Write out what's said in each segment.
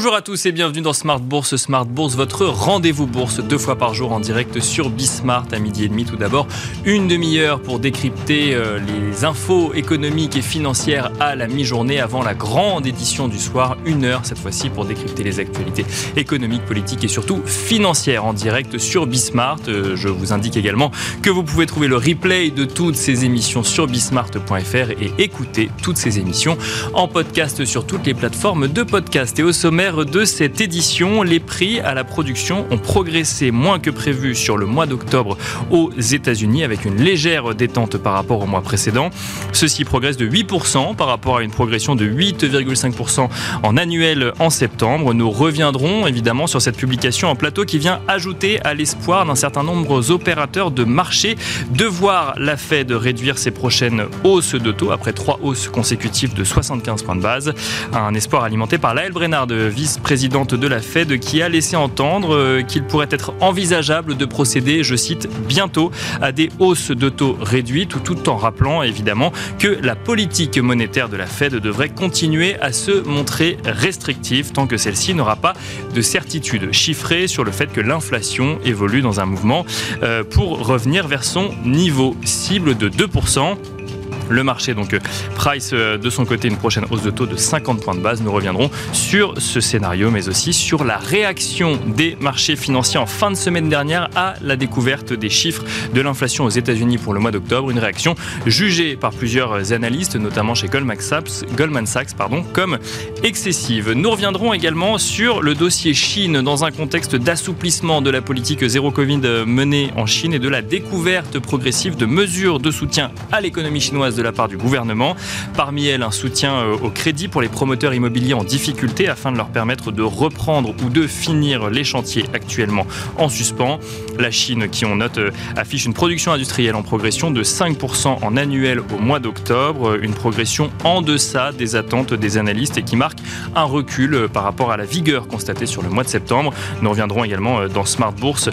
Bonjour à tous et bienvenue dans Smart Bourse. Smart Bourse, votre rendez-vous bourse deux fois par jour en direct sur Bismart à midi et demi. Tout d'abord, une demi-heure pour décrypter euh, les infos économiques et financières à la mi-journée avant la grande édition du soir. Une heure cette fois-ci pour décrypter les actualités économiques, politiques et surtout financières en direct sur Bismart. Euh, je vous indique également que vous pouvez trouver le replay de toutes ces émissions sur bismart.fr et écouter toutes ces émissions en podcast sur toutes les plateformes de podcast. Et au sommaire de cette édition, les prix à la production ont progressé moins que prévu sur le mois d'octobre aux États-Unis avec une légère détente par rapport au mois précédent. Ceci progresse de 8% par rapport à une progression de 8,5% en annuel en septembre. Nous reviendrons évidemment sur cette publication en plateau qui vient ajouter à l'espoir d'un certain nombre d'opérateurs de marché de voir la Fed réduire ses prochaines hausses de taux après trois hausses consécutives de 75 points de base. Un espoir alimenté par Laël Brennard de vice-présidente de la Fed, qui a laissé entendre euh, qu'il pourrait être envisageable de procéder, je cite, bientôt à des hausses de taux réduites, tout en rappelant évidemment que la politique monétaire de la Fed devrait continuer à se montrer restrictive tant que celle-ci n'aura pas de certitude chiffrée sur le fait que l'inflation évolue dans un mouvement euh, pour revenir vers son niveau cible de 2% le marché. Donc euh, Price euh, de son côté une prochaine hausse de taux de 50 points de base. Nous reviendrons sur ce scénario, mais aussi sur la réaction des marchés financiers en fin de semaine dernière à la découverte des chiffres de l'inflation aux États-Unis pour le mois d'octobre. Une réaction jugée par plusieurs analystes, notamment chez Goldman Sachs, comme excessive. Nous reviendrons également sur le dossier Chine dans un contexte d'assouplissement de la politique zéro Covid menée en Chine et de la découverte progressive de mesures de soutien à l'économie chinoise de la part du gouvernement. Parmi elles, un soutien euh, au crédit pour les promoteurs immobiliers en difficulté afin de leur permettre de reprendre ou de finir les chantiers actuellement en suspens. La Chine, qui on note, euh, affiche une production industrielle en progression de 5% en annuel au mois d'octobre, une progression en deçà des attentes des analystes et qui marque un recul euh, par rapport à la vigueur constatée sur le mois de septembre. Nous reviendrons également dans Smart Bourse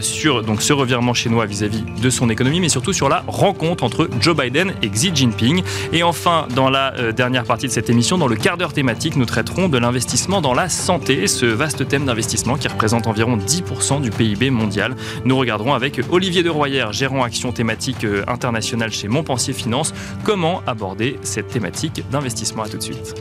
sur donc, ce revirement chinois vis-à-vis -vis de son économie, mais surtout sur la rencontre entre Joe Biden et Xi Jinping. Et enfin, dans la euh, dernière partie de cette émission, dans le quart d'heure thématique, nous traiterons de l'investissement dans la santé, ce vaste thème d'investissement qui représente environ 10% du PIB mondial. Nous regarderons avec Olivier de Royer, gérant action thématique euh, internationale chez Montpensier Finance, comment aborder cette thématique d'investissement. À tout de suite.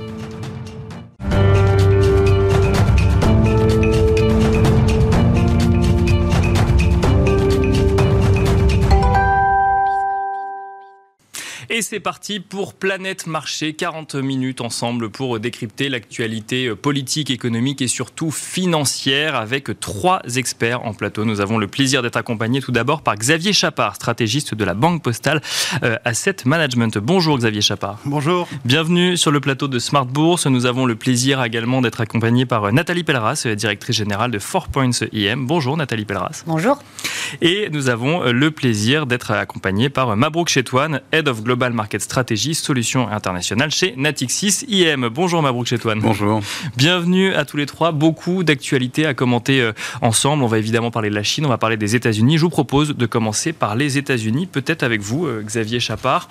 Et c'est parti pour Planète Marché, 40 minutes ensemble pour décrypter l'actualité politique, économique et surtout financière avec trois experts en plateau. Nous avons le plaisir d'être accompagnés tout d'abord par Xavier Chapard, stratégiste de la Banque Postale euh, Asset Management. Bonjour Xavier Chapard. Bonjour. Bienvenue sur le plateau de Smart Bourse. Nous avons le plaisir également d'être accompagnés par Nathalie Pelleras, directrice générale de Four Points IM. Bonjour Nathalie Pelleras. Bonjour. Et nous avons le plaisir d'être accompagnés par Mabrouk Chetouane, Head of Global Market Strategy, solution internationale chez Natixis IM. Bonjour Mabrouk Chetouane. Bonjour. Bienvenue à tous les trois. Beaucoup d'actualités à commenter euh, ensemble. On va évidemment parler de la Chine, on va parler des États-Unis. Je vous propose de commencer par les États-Unis, peut-être avec vous, euh, Xavier Chapard.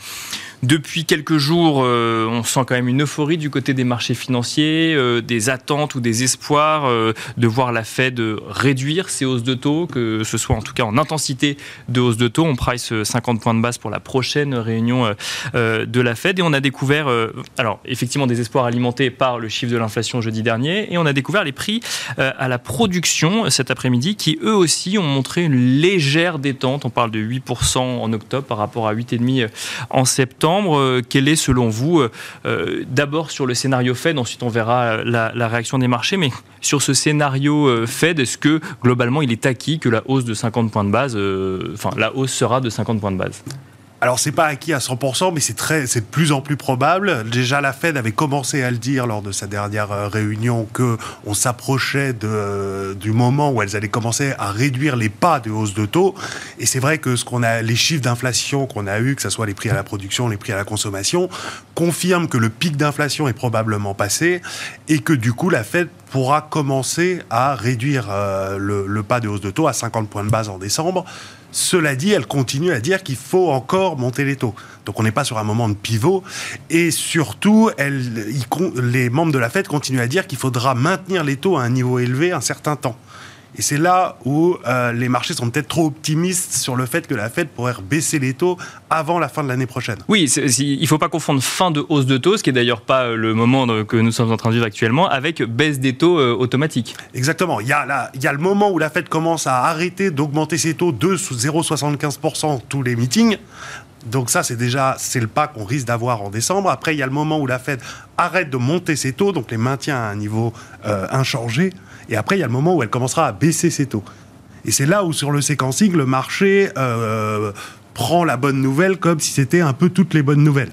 Depuis quelques jours, euh, on sent quand même une euphorie du côté des marchés financiers, euh, des attentes ou des espoirs euh, de voir la Fed réduire ses hausses de taux, que ce soit en tout cas en intensité de hausse de taux. On price 50 points de base pour la prochaine réunion de la Fed et on a découvert, alors effectivement des espoirs alimentés par le chiffre de l'inflation jeudi dernier et on a découvert les prix à la production cet après-midi qui eux aussi ont montré une légère détente. On parle de 8% en octobre par rapport à 8,5% en septembre. Euh, quel est selon vous, euh, euh, d'abord sur le scénario Fed, ensuite on verra la, réaction des marchés, mais sur ce scénario Fed, est-ce que globalement il est acquis que la hausse de 50 points de base, enfin la hausse sera de 50 points de base? Alors c'est pas acquis à 100%, mais c'est très, c'est de plus en plus probable. Déjà, la Fed avait commencé à le dire lors de sa dernière euh, réunion que on s'approchait de, euh, du moment où elles allaient commencer à réduire les pas de hausse de taux. Et c'est vrai que ce qu'on a, les chiffres d'inflation qu'on a eu, que ce soit les prix à la production, les prix à la consommation, confirment que le pic d'inflation est probablement passé et que du coup la Fed pourra commencer à réduire euh, le, le pas de hausse de taux à 50 points de base en décembre cela dit, elle continue à dire qu'il faut encore monter les taux. Donc on n'est pas sur un moment de pivot. Et surtout, les membres de la Fed continuent à dire qu'il faudra maintenir les taux à un niveau élevé un certain temps. Et c'est là où euh, les marchés sont peut-être trop optimistes sur le fait que la Fed pourrait baisser les taux avant la fin de l'année prochaine. Oui, il ne faut pas confondre fin de hausse de taux, ce qui est d'ailleurs pas euh, le moment que nous sommes en train de vivre actuellement, avec baisse des taux euh, automatiques. Exactement. Il y, a il y a le moment où la Fed commence à arrêter d'augmenter ses taux de 0,75% tous les meetings. Donc ça, c'est déjà c'est le pas qu'on risque d'avoir en décembre. Après, il y a le moment où la Fed arrête de monter ses taux, donc les maintient à un niveau inchangé. Et après, il y a le moment où elle commencera à baisser ses taux. Et c'est là où, sur le séquencing, le marché euh, prend la bonne nouvelle comme si c'était un peu toutes les bonnes nouvelles.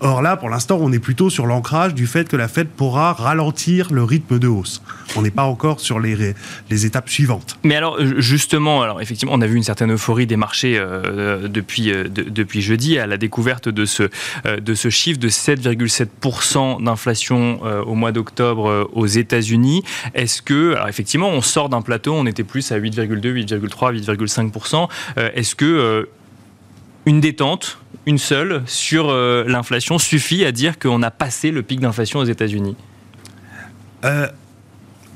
Or là, pour l'instant, on est plutôt sur l'ancrage du fait que la Fed pourra ralentir le rythme de hausse. On n'est pas encore sur les, les étapes suivantes. Mais alors, justement, alors effectivement, on a vu une certaine euphorie des marchés euh, depuis, euh, depuis jeudi à la découverte de ce, euh, de ce chiffre de 7,7% d'inflation au mois d'octobre aux États-Unis. Est-ce que, alors effectivement, on sort d'un plateau, on était plus à 8,2, 8,3, 8,5%. Est-ce que une détente, une seule, sur euh, l'inflation suffit à dire qu'on a passé le pic d'inflation aux États-Unis? Euh,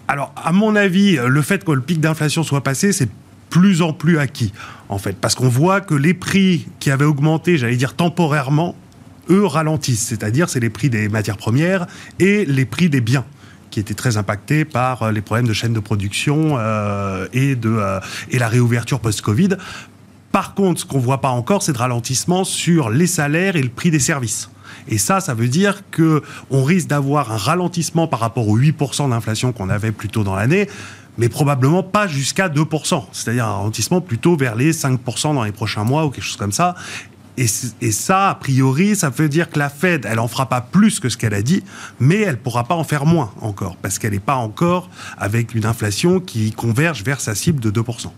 Alors, à mon avis, le fait que le pic d'inflation soit passé, c'est plus en plus acquis, en fait, parce qu'on voit que les prix qui avaient augmenté, j'allais dire temporairement, eux ralentissent, c'est-à-dire c'est les prix des matières premières et les prix des biens qui étaient très impactés par euh, les problèmes de chaîne de production et la réouverture post-Covid. Par contre, ce qu'on voit pas encore, c'est de ralentissement sur les salaires et le prix des services. Et ça, ça veut dire que on risque d'avoir un ralentissement par rapport aux 8% d'inflation qu'on avait plus tôt dans l'année, mais probablement pas jusqu'à 2%. C'est-à-dire un ralentissement plutôt vers les 5% dans les prochains mois ou quelque chose comme ça. Et, et, ça, a priori, ça veut dire que la Fed, elle en fera pas plus que ce qu'elle a dit, mais elle pourra pas en faire moins encore, parce qu'elle n'est pas encore avec une inflation qui converge vers sa cible de 2%.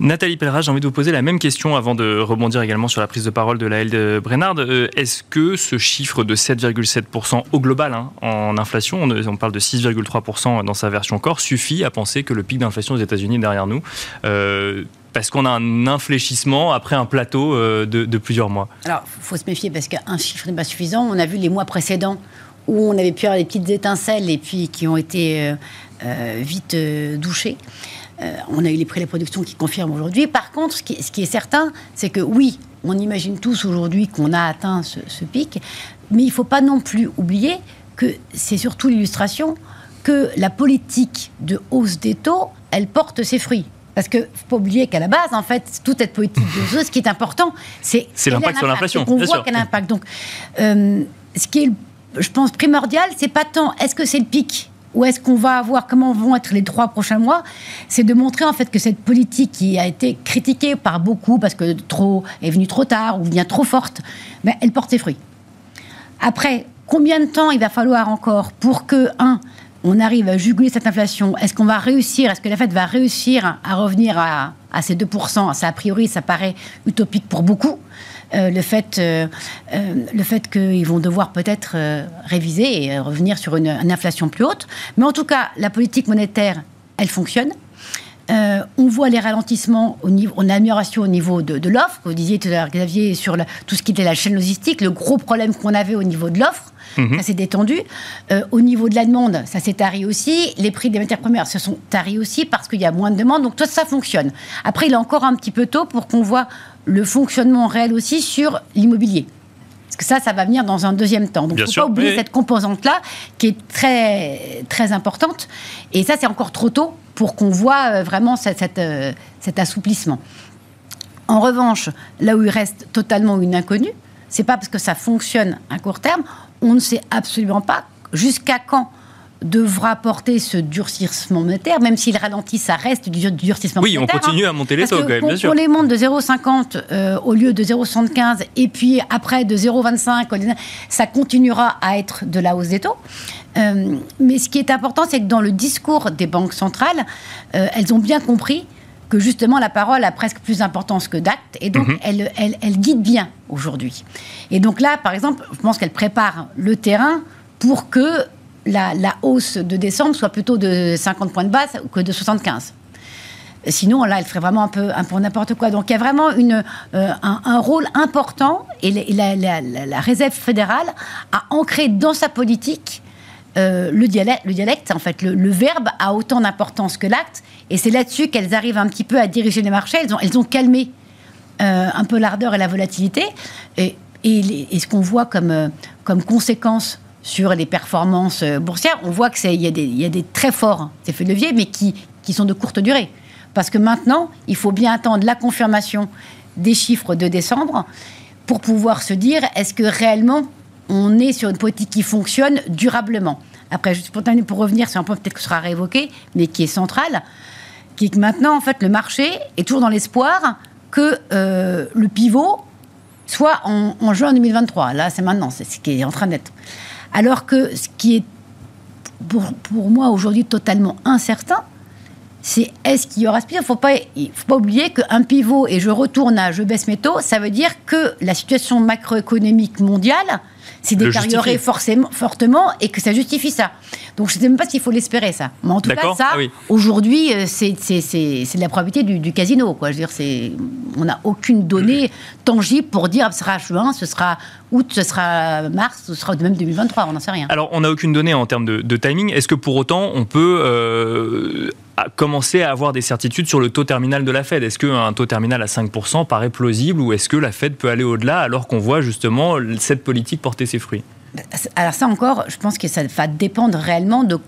Nathalie Pelleras, j'ai envie de vous poser la même question avant de rebondir également sur la prise de parole de la de Brennard. Euh, est-ce que ce chiffre de 7,7% au global hein, en inflation, on, parle de 6,3% dans sa version corps, suffit à penser que le pic d'inflation aux États-Unis est derrière nous euh, parce qu'on a un infléchissement après un plateau euh, de, plusieurs mois? Alors, il faut se méfier parce qu'un chiffre n'est pas suffisant. On a vu les mois précédents où on avait pu avoir des petites étincelles et puis qui ont été vite douchées. Euh, on a eu les prix de la production qui confirment aujourd'hui. Par contre, ce qui, est certain, c'est que oui, on imagine tous aujourd'hui qu'on a atteint ce, pic, mais il ne faut pas non plus oublier que c'est surtout l'illustration que la politique de hausse des taux, elle porte ses fruits. Parce qu'il ne faut pas oublier qu'à la base, en fait, toute cette politique de hausse, ce qui est important, c'est l'impact sur l'inflation. On voit quel impact. Donc, euh, ce qui est, je pense, primordial, c'est pas tant est-ce que c'est le pic où est-ce qu'on va avoir, comment vont être les trois prochains mois, c'est de montrer en fait que cette politique qui a été critiquée par beaucoup parce que trop est venue trop tard ou bien trop forte, mais elle porte ses fruits. Après, combien de temps il va falloir encore pour que, un, on arrive à juguler cette inflation? Est-ce qu'on va réussir? Est-ce que la Fed va réussir à revenir à, à ces 2% Ça, a priori, ça paraît utopique pour beaucoup. Euh, le fait, euh, euh, le fait qu'ils vont devoir peut-être réviser et revenir sur une, inflation plus haute. Mais en tout cas, la politique monétaire, elle fonctionne. on voit les ralentissements, au niveau, en amélioration au niveau de, l'offre. Vous disiez tout à l'heure, Xavier, sur tout ce qui était la chaîne logistique, le gros problème qu'on avait au niveau de l'offre, mhm. ça s'est détendu. au niveau de la demande, ça s'est tari aussi. Les prix des matières premières se sont taris aussi parce qu'il y a moins de demande. Donc tout ça fonctionne. Après, il est encore un petit peu tôt pour qu'on voit le fonctionnement réel aussi sur l'immobilier. Parce que ça, ça va venir dans un deuxième temps. Donc, il ne faut pas oublier cette composante-là, qui est très, très importante. Et ça, c'est encore trop tôt pour qu'on voit euh, vraiment euh, cet assouplissement. En revanche, là où il reste totalement une inconnue, c'est pas parce que ça fonctionne à court terme, on ne sait absolument pas jusqu'à quand devra porter ce durcissement monétaire, même s'il ralentit, ça reste du durcissement oui, monétaire. Oui, on continue hein. à monter les taux, quand même, bien sûr. Pour les montes de 0,50 euh, au lieu de 0,75 et puis après de 0,25, ça continuera à être de la hausse des taux. Euh, mais ce qui est important, c'est que dans le discours des banques centrales, euh, elles ont bien compris que justement la parole a presque plus d'importance que d'actes, et donc Mhm. elle, elle, elle guide bien aujourd'hui. Et donc là, par exemple, je pense qu'elle prépare le terrain pour que la, hausse de décembre soit plutôt de 50 points de base que de 75. Sinon, là, elle ferait vraiment un peu, un peu n'importe quoi. Donc, il y a vraiment une, euh, un, rôle important et la, réserve fédérale a ancré dans sa politique euh, le, dialecte, le. En fait, le, verbe a autant d'importance que l'acte. Et c'est là-dessus qu'elles arrivent un petit peu à diriger les marchés. Elles ont, elles ont calmé euh, un peu l'ardeur et la volatilité. Et, et, ce qu'on voit comme, comme conséquence sur les performances euh, boursières, on voit qu'il y, a des- y a des très forts effets de levier, mais qui, qui sont de courte durée. Parce que maintenant, il faut bien attendre la confirmation des chiffres de décembre pour pouvoir se dire est-ce que réellement on est sur une politique qui fonctionne durablement? Après, juste pour, revenir sur un point peut-être que sera réévoqué, mais qui est central, qui est que maintenant, en fait, le marché est toujours dans l'espoir que euh, le pivot soit en juin 2023. Là, c'est maintenant, c'est ce qui est en train d'être. Alors que ce qui est pour, moi aujourd'hui totalement incertain, c'est est-ce qu'il y aura ce pivot? Il ne faut pas, faut pas oublier qu'un pivot, et je retourne à je baisse mes taux, ça veut dire que la situation macroéconomique mondiale s'est justifie. forcément, fortement et que ça justifie ça. Donc je ne sais même pas s'il faut l'espérer, ça. Mais en tout cas, ça, Ah oui. aujourd'hui, euh, c'est de la probabilité du, du casino. Quoi. Je veux dire, on n'a aucune donnée tangible pour dire ce sera juin, ce sera août, ce sera mars, ce sera même 2023, on n'en sait rien. Alors, on n'a aucune donnée en termes de, de timing. Est-ce que pour autant, on peut euh, commencer à avoir des certitudes sur le taux terminal de la Fed Est-ce qu'un taux terminal à 5% paraît plausible ou est-ce que la Fed peut aller au-delà alors qu'on voit justement cette politique porter ses fruits? Alors ça encore, je pense que ça va dépendre réellement de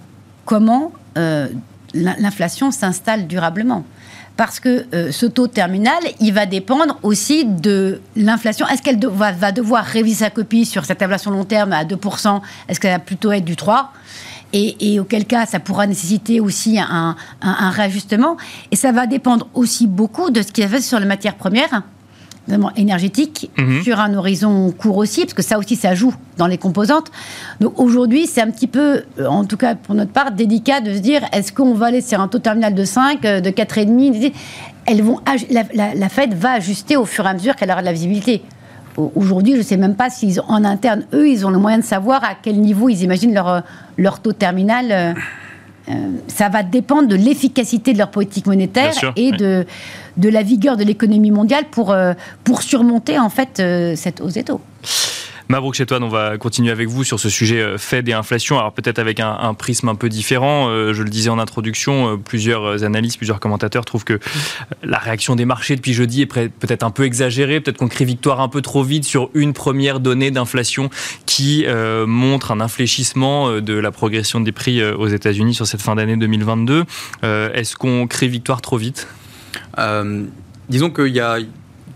comment euh, l'in- l'inflation s'installe durablement. Parce que euh, ce taux terminal, il va dépendre aussi de l'inflation. Est-ce qu'elle va, va devoir réviser sa copie sur cette inflation long terme à 2% Est-ce qu'elle va plutôt être du 3% et, et auquel cas, ça pourra nécessiter aussi un, un- un réajustement. Et ça va dépendre aussi beaucoup de ce qu'il y avait sur les matières premières, notamment énergétiques, Mhm. sur un horizon court aussi, parce que ça aussi, ça joue dans les composantes. Donc aujourd'hui, c'est un petit peu, euh, en tout cas pour notre part, délicat de se dire est-ce qu'on va aller sur un taux terminal de 5, euh, de 4,5 Elles vont, la, la- la Fed va ajuster au fur et à mesure qu'elle aura de la visibilité. Au- Aujourd'hui, je ne sais même pas s'ils ont- en interne, eux, ils ont le moyen de savoir à quel niveau ils imaginent leur, euh, leur taux terminal. euh, euh, ça va dépendre de l'efficacité de leur politique monétaire sûr, et oui. de, de la vigueur de l'économie mondiale pour, euh, pour surmonter en fait euh, cette hausse des taux. Mabrouk Chetouane, on va continuer avec vous sur ce sujet euh, Fed et inflation. Alors peut-être avec un, prisme un peu différent. Euh, je le disais en introduction, euh, plusieurs analystes, plusieurs commentateurs trouvent que la réaction des marchés depuis jeudi est peut-être un peu exagérée. Peut-être qu'on crie victoire un peu trop vite sur une première donnée d'inflation qui montre un infléchissement de la progression des prix aux États-Unis sur cette fin d'année 2022. Euh, Est-ce qu'on crie victoire trop vite? Disons qu'il y a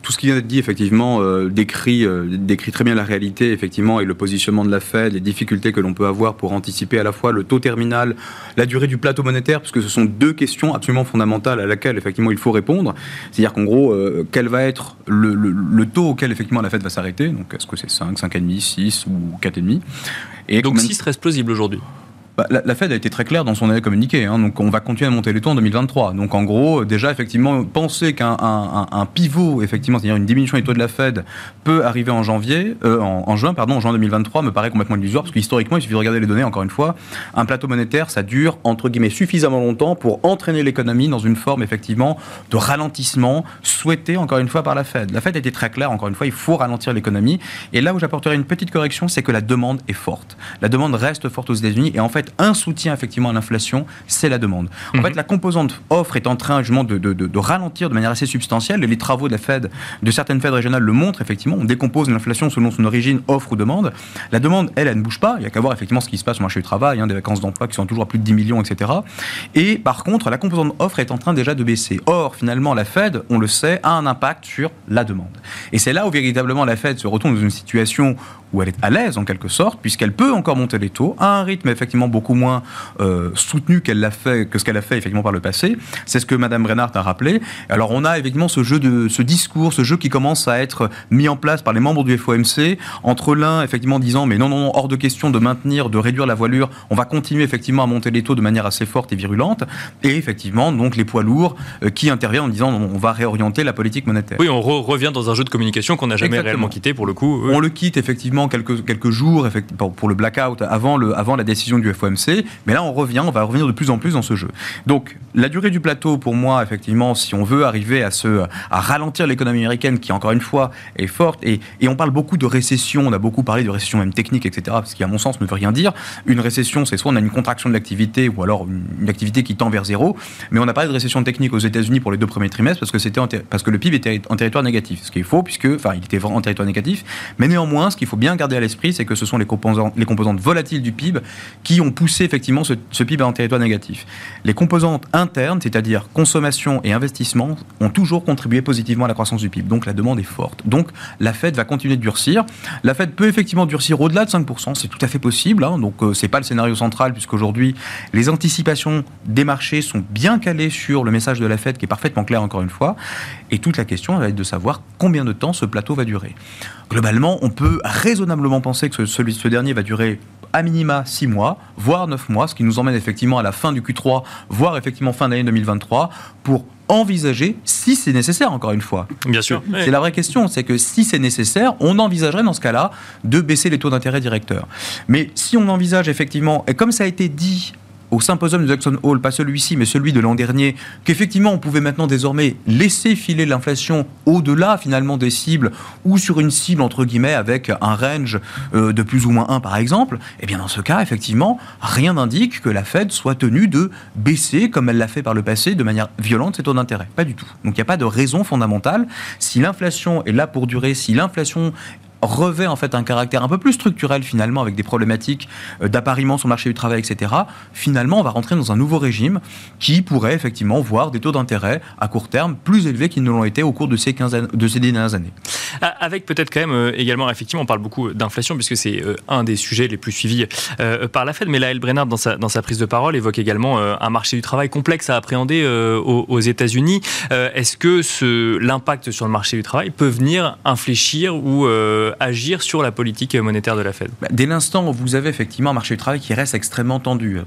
tout ce qui vient d'être dit, effectivement, euh, décrit, euh, décrit très bien la réalité, effectivement, et le positionnement de la Fed, les difficultés que l'on peut avoir pour anticiper à la fois le taux terminal, la durée du plateau monétaire, puisque ce sont deux questions absolument fondamentales à laquelle, effectivement, il faut répondre. C'est-à-dire qu'en gros, euh, quel va être le, le- le taux auquel, effectivement, la Fed va s'arrêter? Donc, est-ce que c'est 5, 5,5, 6 ou 4,5 et Donc combien- 6 reste plausible aujourd'hui. Bah, la, Fed a été très claire dans son année communiqué. hein, donc, on va continuer à monter les taux en 2023. Donc, en gros, déjà, effectivement, penser qu'un un, un- un pivot, effectivement, c'est-à-dire une diminution des taux de la Fed, peut arriver en janvier, euh, en, en juin, pardon, en juin 2023, me paraît complètement illusoire, parce qu'historiquement, il suffit de regarder les données. Encore une fois, un plateau monétaire, ça dure entre guillemets suffisamment longtemps pour entraîner l'économie dans une forme, effectivement, de ralentissement souhaité encore une fois par la Fed. La Fed a été très claire. Encore une fois, il faut ralentir l'économie. Et là où j'apporterai une petite correction, c'est que la demande est forte. La demande reste forte aux États-Unis, et en fait, un soutien effectivement à l'inflation, c'est la demande. En Mhm. fait, la composante offre est en train justement de, de- de- de ralentir de manière assez substantielle. Les travaux de la Fed, de certaines Fed régionales le montrent effectivement. On décompose l'inflation selon son origine, offre ou demande. La demande, elle, elle ne bouge pas. Il y a qu'à voir effectivement ce qui se passe au marché du travail, hein, des vacances d'emploi qui sont toujours à plus de 10 millions, etc. Et par contre, la composante offre est en train déjà de baisser. Or, finalement, la Fed, on le sait, a un impact sur la demande. Et c'est là où véritablement la Fed se retrouve dans une situation où elle est à l'aise en quelque sorte, puisqu'elle peut encore monter les taux à un rythme effectivement beaucoup moins euh, soutenue qu'elle l'a fait, que ce qu'elle a fait effectivement par le passé. C'est ce que Madame Brennard a rappelé. Alors on a effectivement ce jeu de ce discours, ce jeu qui commence à être mis en place par les membres du FOMC entre l'un effectivement disant mais non non non hors de question de maintenir, de réduire la voilure, on va continuer effectivement à monter les taux de manière assez forte et virulente, et effectivement donc les poids lourds euh, qui interviennent en disant on va réorienter la politique monétaire. Oui, on revient dans un jeu de communication qu'on n'a jamais réellement quitté pour le coup. On le quitte effectivement quelques, quelques jours pour le blackout avant, le, avant la décision du FOMC, mais là on revient, on va revenir de plus en plus dans ce jeu. Donc la durée du plateau pour moi effectivement si on veut arriver à, se, à ralentir l'économie américaine qui encore une fois est forte et, et on parle beaucoup de récession, on a beaucoup parlé de récession même technique etc. parce qui à mon sens ne veut rien dire. Une récession c'est soit on a une contraction de l'activité ou alors une, activité qui tend vers zéro, mais on n'a pas de récession technique aux États-Unis pour les deux premiers trimestres parce que c'était parce que le PIB était en territoire négatif, ce qui est faux puisque enfin il était en territoire négatif, mais néanmoins ce qu'il faut bien garder à l'esprit c'est que ce sont les composantes, les composantes volatiles du PIB qui ont poussé effectivement ce, PIB en territoire négatif. Les composantes internes, c'est-à-dire consommation et investissement, ont toujours contribué positivement à la croissance du PIB. Donc la demande est forte. Donc la Fed va continuer de durcir. La Fed peut effectivement durcir au-delà de 5%, c'est tout à fait possible. Hein. Donc euh, c'est pas le scénario central puisqu'aujourd'hui les anticipations des marchés sont bien calées sur le message de la Fed qui est parfaitement clair encore une fois. Et toute la question va être de savoir combien de temps ce plateau va durer. Globalement, on peut raisonnablement penser que ce, ce dernier va durer à minima 6 mois, voire 9 mois, ce qui nous emmène effectivement à la fin du Q3, voire effectivement fin d'année 2023, pour envisager, si c'est nécessaire, encore une fois. Bien sûr. C'est la vraie question, c'est que si c'est nécessaire, on envisagerait dans ce cas-là de baisser les taux d'intérêt directeurs. Mais si on envisage effectivement, et comme ça a été dit au symposium de Jackson Hole, pas celui-ci, mais celui de l'an dernier, qu'effectivement on pouvait maintenant désormais laisser filer l'inflation au-delà finalement des cibles ou sur une cible entre guillemets avec un range euh, de plus ou moins 1 par exemple, et eh bien dans ce cas, effectivement, rien n'indique que la Fed soit tenue de baisser, comme elle l'a fait par le passé, de manière violente ses taux d'intérêt. Pas du tout. Donc il n'y a pas de raison fondamentale. Si l'inflation est là pour durer, si l'inflation revêt en fait un caractère un peu plus structurel finalement avec des problématiques euh, d'appariement sur le marché du travail, etc. Finalement, on va rentrer dans un nouveau régime qui pourrait effectivement voir des taux d'intérêt à court terme plus élevés qu'ils ne l'ont été au cours de ces, 15 de ces dernières années. Ah, avec peut-être quand même euh, également, effectivement, on parle beaucoup d'inflation puisque c'est euh, un des sujets les plus suivis par la Fed, mais Laël Brennard, dans sa, dans sa prise de parole, évoque également un marché du travail complexe à appréhender aux États-Unis. Est-ce que l'impact sur le marché du travail peut venir infléchir ou agir sur la politique monétaire de la Fed bah, Dès l'instant où vous avez effectivement un marché du travail qui reste extrêmement tendu, euh,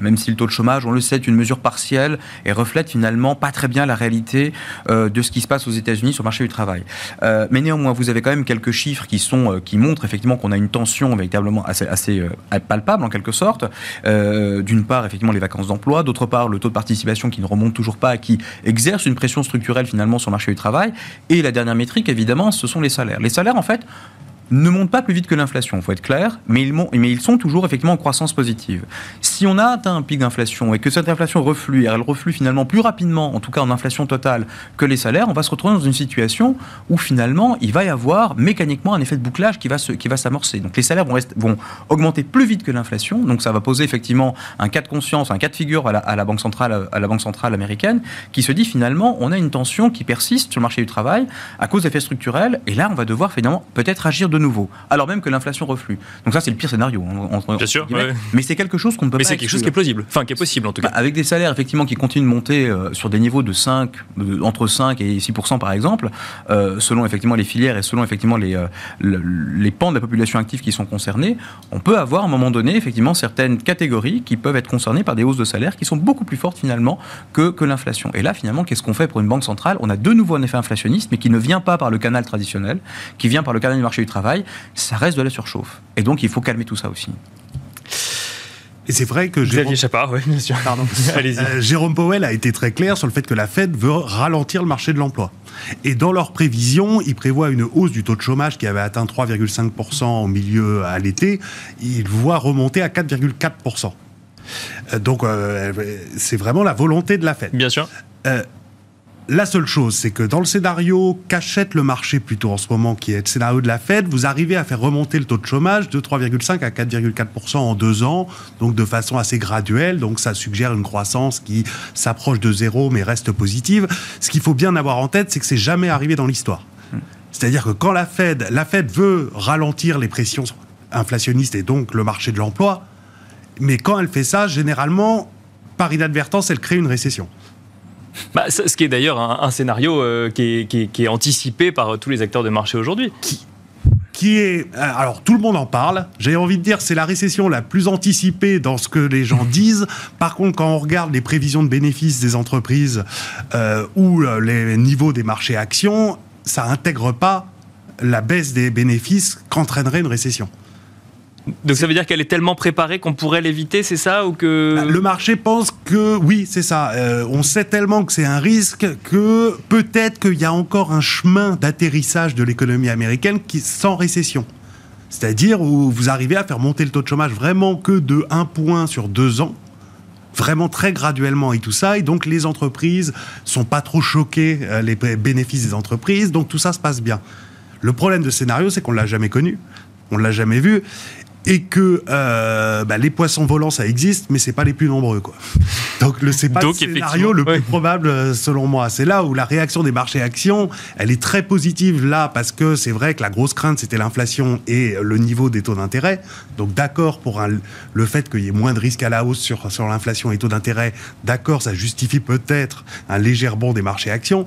même si le taux de chômage, on le sait, est une mesure partielle et reflète finalement pas très bien la réalité euh, de ce qui se passe aux États-Unis sur le marché du travail. Euh, mais néanmoins, vous avez quand même quelques chiffres qui, sont, qui montrent effectivement qu'on a une tension véritablement assez, assez palpable en quelque sorte. D'une part, effectivement, les vacances d'emploi, d'autre part, le taux de participation qui ne remonte toujours pas, qui exerce une pression structurelle finalement sur le marché du travail. Et la dernière métrique, évidemment, ce sont les salaires. Les salaires, en fait, ne montent pas plus vite que l'inflation, il faut être clair, mais ils, mais ils sont toujours effectivement en croissance positive. Si on a atteint un pic d'inflation et que cette inflation reflue, et elle reflue finalement plus rapidement, en tout cas en inflation totale, que les salaires, on va se retrouver dans une situation où finalement il va y avoir mécaniquement un effet de bouclage qui va, qui va s'amorcer. Donc les salaires vont, vont augmenter plus vite que l'inflation, donc ça va poser effectivement un cas de conscience, un cas de figure à la, à la, Banque, centrale, à la Banque centrale américaine qui se dit finalement on a une tension qui persiste sur le marché du travail à cause d'effets structurels, et là on va devoir finalement peut-être agir de nouveau, alors même que l'inflation reflue. Donc ça, c'est le pire scénario. Hein, Bien sûr. Mais c'est quelque chose qu'on ne peut mais pas. Mais c'est quelque chose qui est plausible, enfin qui est possible en tout cas. Bah, avec des salaires effectivement qui continuent de monter euh, sur des niveaux de 5, entre 5 et 6% par exemple, euh, selon effectivement les filières et selon effectivement les, euh, les pans de la population active qui sont concernés, on peut avoir à un moment donné effectivement certaines catégories qui peuvent être concernées par des hausses de salaire qui sont beaucoup plus fortes finalement que, que l'inflation. Et là, finalement, qu'est-ce qu'on fait pour une banque centrale? On a de nouveau un effet inflationniste, mais qui ne vient pas par le canal traditionnel, qui vient par le canal du marché du travail ça reste de la surchauffe. Et donc, il faut calmer tout ça aussi. Et c'est vrai que Jérôme... oui, bien sûr. Pardon. Euh, Jérôme Powell a été très clair sur le fait que la Fed veut ralentir le marché de l'emploi. Et dans leurs prévisions, ils prévoient une hausse du taux de chômage qui avait atteint 3,5% au milieu à l'été. Ils voient remonter à 4,4%. Euh, donc, euh, c'est vraiment la volonté de la Fed. Bien sûr. La seule chose, c'est que dans le scénario qu'achète le marché plutôt en ce moment, qui est le scénario de la Fed, vous arrivez à faire remonter le taux de chômage de 3,5 à 4,4% en deux ans, donc de façon assez graduelle. Donc ça suggère une croissance qui s'approche de zéro mais reste positive. Ce qu'il faut bien avoir en tête, c'est que c'est jamais arrivé dans l'histoire. C'est-à-dire que quand la Fed, la Fed veut ralentir les pressions inflationnistes et donc le marché de l'emploi, Mais quand elle fait ça, généralement, par inadvertance, elle crée une récession. Bah, ce qui est d'ailleurs un, scénario euh, qui, est, qui, est, anticipé par tous les acteurs de marché aujourd'hui. Qui, qui est... Euh, alors, tout le monde en parle. J'ai envie de dire, c'est la récession la plus anticipée dans ce que les gens disent. Par contre, quand on regarde les prévisions de bénéfices des entreprises euh, ou les niveaux des marchés actions, ça intègre pas la baisse des bénéfices qu'entraînerait une récession. Donc ça veut dire qu'elle est tellement préparée qu'on pourrait l'éviter, c'est ça ou que bah, le marché pense que oui, c'est ça. Euh, on sait tellement que c'est un risque que peut-être qu'il y a encore un chemin d'atterrissage de l'économie américaine qui sans récession. C'est-à-dire où vous arrivez à faire monter le taux de chômage vraiment que de 1 point sur 2 ans vraiment très graduellement et tout ça. Et donc les entreprises sont pas trop choquées, euh, les bénéfices des entreprises. Donc tout ça se passe bien. Le problème de ce scénario, c'est qu'on l'a jamais connu. On l'a jamais vu et que euh, bah, les poissons volants ça existe mais c'est pas les plus nombreux quoi. Donc le c'est pas le scénario le plus probable euh, selon moi. C'est là où la réaction des marchés actions elle est très positive là parce que c'est vrai que la grosse crainte c'était l'inflation et le niveau des taux d'intérêt. Donc d'accord pour le fait qu'il y ait moins de risques à la hausse sur, sur l'inflation et taux d'intérêt d'accord ça justifie peut-être un léger bond des marchés actions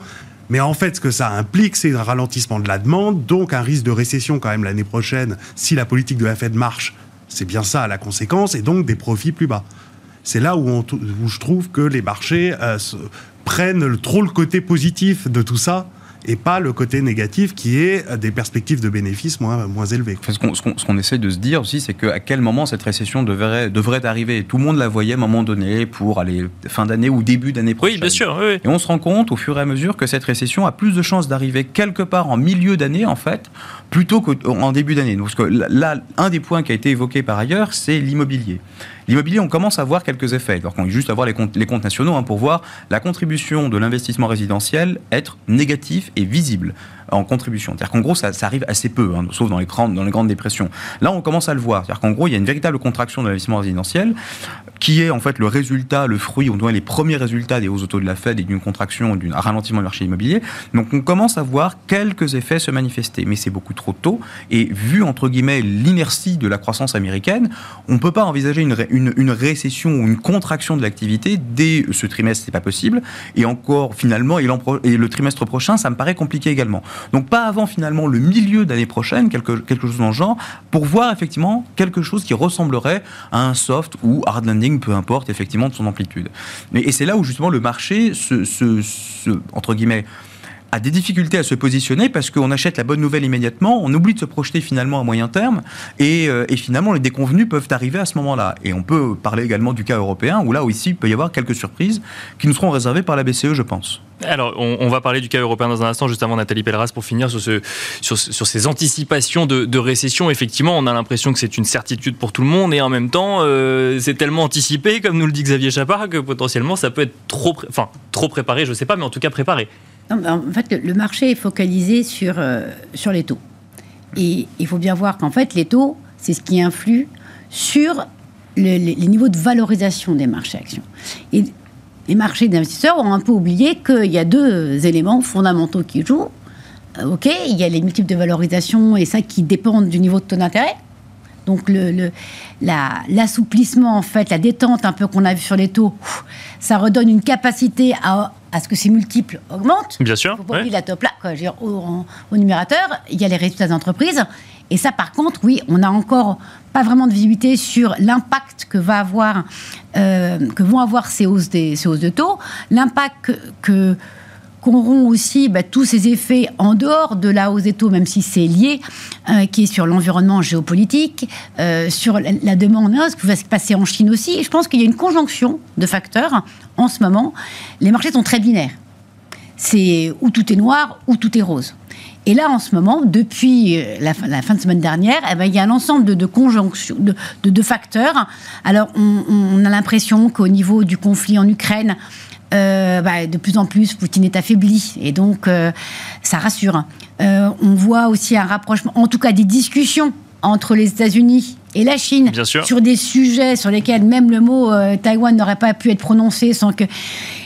mais en fait, ce que ça implique, c'est un ralentissement de la demande, donc un risque de récession quand même l'année prochaine si la politique de la Fed marche. C'est bien ça la conséquence, et donc des profits plus bas. C'est là où, je trouve que les marchés euh, prennent trop le côté positif de tout ça et pas le côté négatif qui est des perspectives de bénéfices moins, moins élevées. ce qu'on essaie de se dire aussi, c'est qu'à quel moment cette récession devrait, devrait arriver Tout le monde la voyait à un moment donné pour aller fin d'année ou début d'année prochaine. Oui, bien sûr. Et on se rend compte au fur et à mesure que cette récession a plus de chances d'arriver quelque part en milieu d'année, en fait, plutôt qu'en début d'année. Parce que là, un des points qui a été évoqué par ailleurs, c'est l'immobilier. L'immobilier, on commence à voir quelques effets. Alors qu'on juste à voir les comptes, les comptes nationaux hein, pour voir la contribution de l'investissement résidentiel être négatif et visible en contribution. C'est-à-dire qu'en gros, ça, arrive assez peu, hein, sauf dans les, grandes, dépressions. Là, on commence à le voir. C'est-à-dire qu'en gros, il y a une véritable contraction de l'investissement résidentiel qui est en fait le résultat, le fruit, on doit les premiers résultats des hausses autos de la Fed et d'une contraction, d'un ralentissement du marché immobilier. Donc on commence à voir quelques effets se manifester, mais c'est beaucoup trop tôt. Et vu entre guillemets l'inertie de la croissance américaine, on ne peut pas envisager une, récession ou une contraction de l'activité dès ce trimestre, c'est pas possible. Et encore finalement, et le trimestre prochain, ça me paraît compliqué également. Donc pas avant finalement le milieu d'année prochaine, quelque, quelque chose dans le genre, pour voir effectivement quelque chose qui ressemblerait à un soft ou hard landing, peu importe effectivement de son amplitude. Et, c'est là où justement le marché se, se, se entre guillemets, a des difficultés à se positionner parce qu'on achète la bonne nouvelle immédiatement, on oublie de se projeter finalement à moyen terme et, euh, et finalement les déconvenus peuvent arriver à ce moment-là. Et on peut parler également du cas européen où là aussi il peut y avoir quelques surprises qui nous seront réservées par la BCE, je pense. Alors, on, va parler du cas européen dans un instant, juste avant Nathalie Pelleras, pour finir sur, ce, sur, sur ces anticipations de, de, récession. Effectivement, on a l'impression que c'est une certitude pour tout le monde, et en même temps, euh, c'est tellement anticipé, comme nous le dit Xavier Chapard, que potentiellement, ça peut être trop, enfin, trop préparé, je ne sais pas, mais en tout cas préparé en fait, le marché est focalisé sur, euh, sur les taux. Et il faut bien voir qu'en fait, les taux, c'est ce qui influe sur les, niveaux de valorisation des marchés actions. Et les marchés d'investisseurs ont un peu oublié qu'il y a deux éléments fondamentaux qui jouent. Euh, OK, il y a les multiples de valorisation et ça qui dépendent du niveau de taux d'intérêt. Donc le, l'assouplissement, en fait, la détente un peu qu'on a vu sur les taux, ça redonne une capacité à, à ce que ces multiples augmentent. Bien sûr. Il faut pas la top là. Quoi. au, numérateur, il y a les résultats d'entreprise. Et ça, par contre, oui, on n'a encore pas vraiment de visibilité sur l'impact que, va avoir, euh, que vont avoir ces hausses, des, ces hausses de taux, l'impact que qu'auront aussi bah, tous ces effets en dehors de la hausse des taux, même si c'est lié, euh, qui est sur l'environnement géopolitique, euh, sur la, demande, ce qui va se passer en Chine aussi. je pense qu'il y a une conjonction de facteurs en ce moment. Les marchés sont très binaires. C'est où tout est noir, ou tout est rose. Et là, en ce moment, depuis euh, la, fin de semaine dernière, eh ben, il y a un ensemble de, conjonctions, de, facteurs. Alors, on a l'impression qu'au niveau du conflit en Ukraine, euh, bah, de plus en plus, Poutine est affaibli. Et donc, euh, ça rassure. Euh, on voit aussi un rapprochement, en tout cas des discussions entre les États-Unis et la Chine sur des sujets sur lesquels même le mot Taïwan n'aurait pas pu être prononcé sans que.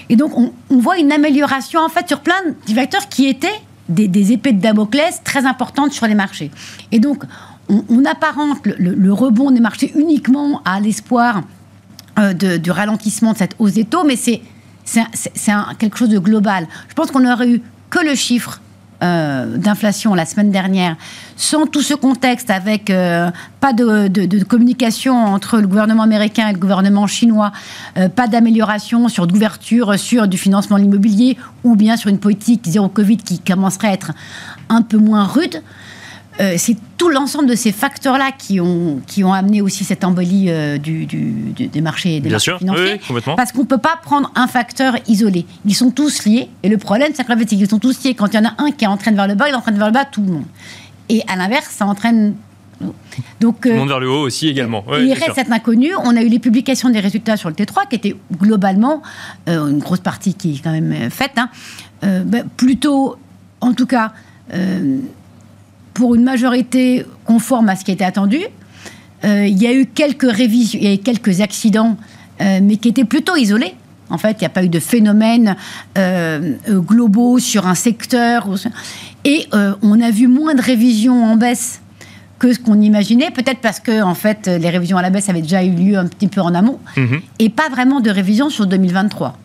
Et donc, on, voit une amélioration, en fait, sur plein de facteurs qui étaient des, des épées de Damoclès très importantes sur les marchés. Et donc, on, apparente le, rebond des marchés uniquement à l'espoir euh, du ralentissement de cette hausse des taux, mais c'est quelque chose de global. Je pense qu'on aurait eu que le chiffre euh, d'inflation la semaine dernière, sans tout ce contexte, avec euh, pas de, communication entre le gouvernement américain et le gouvernement chinois, euh, pas d'amélioration sur d'ouverture sur du financement de l'immobilier, ou bien sur une politique zéro Covid qui commencerait à être un peu moins rude. Euh, c'est tout l'ensemble de ces facteurs-là qui ont, qui ont amené aussi cette embolie euh, du, des marchés, des marchés financiers. parce qu'on ne peut pas prendre un facteur isolé. Ils sont tous liés. Et le problème, c'est qu'ils sont tous liés. Quand il y en a un qui entraîne vers le bas, il entraîne vers le bas tout le monde. Et à l'inverse, ça entraîne donc, tout le monde vers le haut aussi également. il reste cet inconnu. On a eu les publications des résultats sur le T3 qui étaient globalement, euh, une grosse partie qui est quand même faite, hein, ben, plutôt, en tout cas, pour une majorité conforme à ce qui était attendu. Euh, il y a eu quelques révisions, il y a eu quelques accidents, euh, mais qui étaient plutôt isolés. En fait, il n'y a pas eu de phénomènes euh, globaux sur un secteur. Et on a vu moins de révisions en baisse que ce qu'on imaginait, peut-être parce que en fait les révisions à la baisse avaient déjà eu lieu un petit peu en amont, mhm. et pas vraiment de révision sur 2023.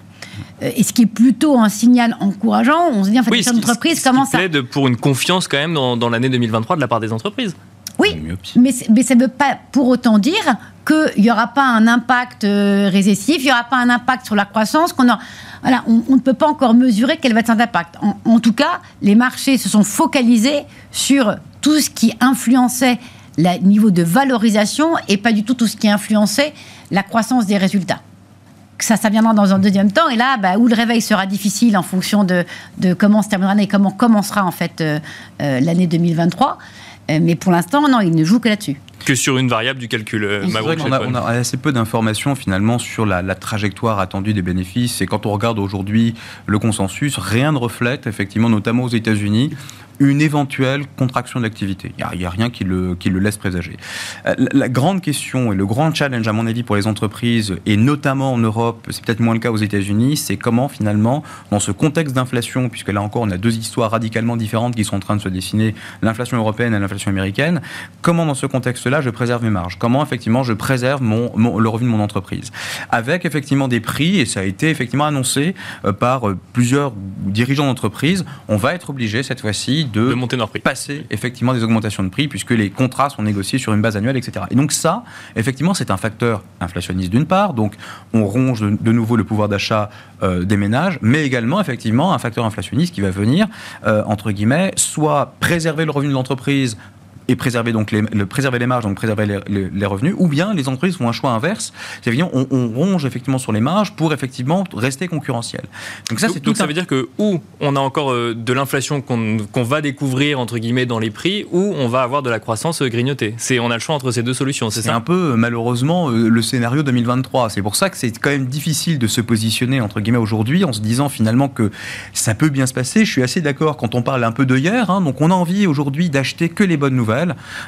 Euh, et ce qui est plutôt un signal encourageant, on se dit en fait, oui, les entreprises commencent à. plaide pour une confiance quand même dans, l'année 2023 de la part des entreprises. Oui, mais, mais ça ne veut pas pour autant dire qu'il n'y aura pas un impact euh, récessif, il n'y aura pas un impact sur la croissance, qu'on a, voilà, on, ne peut pas encore mesurer quel va être cet impact. En, tout cas, les marchés se sont focalisés sur tout ce qui influençait le niveau de valorisation et pas du tout tout ce qui influençait la croissance des résultats ça, ça viendra dans un deuxième temps. Et là, bah, où le réveil sera difficile en fonction de, comment se terminera l'année et comment commencera en fait euh, euh, l'année 2023. Euh, mais pour l'instant, non, il ne joue que là-dessus que sur une variable du calcul. on, a, assez peu d'informations finalement sur la, la, trajectoire attendue des bénéfices. Et quand on regarde aujourd'hui le consensus, rien ne reflète effectivement, notamment aux États-Unis, une éventuelle contraction de l'activité. Il n'y a, rien qui le, laisse présager. Euh, la, grande question et le grand challenge, à mon avis, pour les entreprises, et notamment en Europe, c'est peut-être moins le cas aux États-Unis, c'est comment finalement, dans ce contexte d'inflation, puisque là encore, on a deux histoires radicalement différentes qui sont en train de se dessiner, l'inflation européenne et l'inflation américaine, comment dans ce contexte-là, je préserve mes marges? Comment effectivement je préserve le revenu de mon entreprise? Avec effectivement des prix, et ça a été effectivement annoncé euh, par euh, plusieurs dirigeants d'entreprise, on va être obligé cette fois-ci de, monter nos prix. passer effectivement des augmentations de prix puisque les contrats sont négociés sur une base annuelle, etc. Et donc ça, effectivement, c'est un facteur inflationniste d'une part, donc on ronge de, nouveau le pouvoir d'achat euh, des ménages, mais également effectivement un facteur inflationniste qui va venir, euh, entre guillemets, soit préserver le revenu de l'entreprise et préserver donc les, le, préserver les marges, donc préserver les, revenus, ou bien les entreprises font un choix inverse, c'est-à-dire on, on, ronge effectivement sur les marges pour effectivement rester concurrentiel. Donc ça, c'est tout. ça veut dire que où on a encore euh, de l'inflation qu'on va découvrir entre guillemets dans les prix, ou on va avoir de la croissance euh, grignotée. C'est on a le choix entre ces deux solutions, c'est ça? C'est un peu euh, malheureusement le scénario 2023. C'est pour ça que c'est quand même difficile de se positionner entre guillemets aujourd'hui en se disant finalement que ça peut bien se passer. Je suis assez d'accord quand on parle un peu de hier. Hein, donc on a envie aujourd'hui d'acheter que les bonnes nouvelles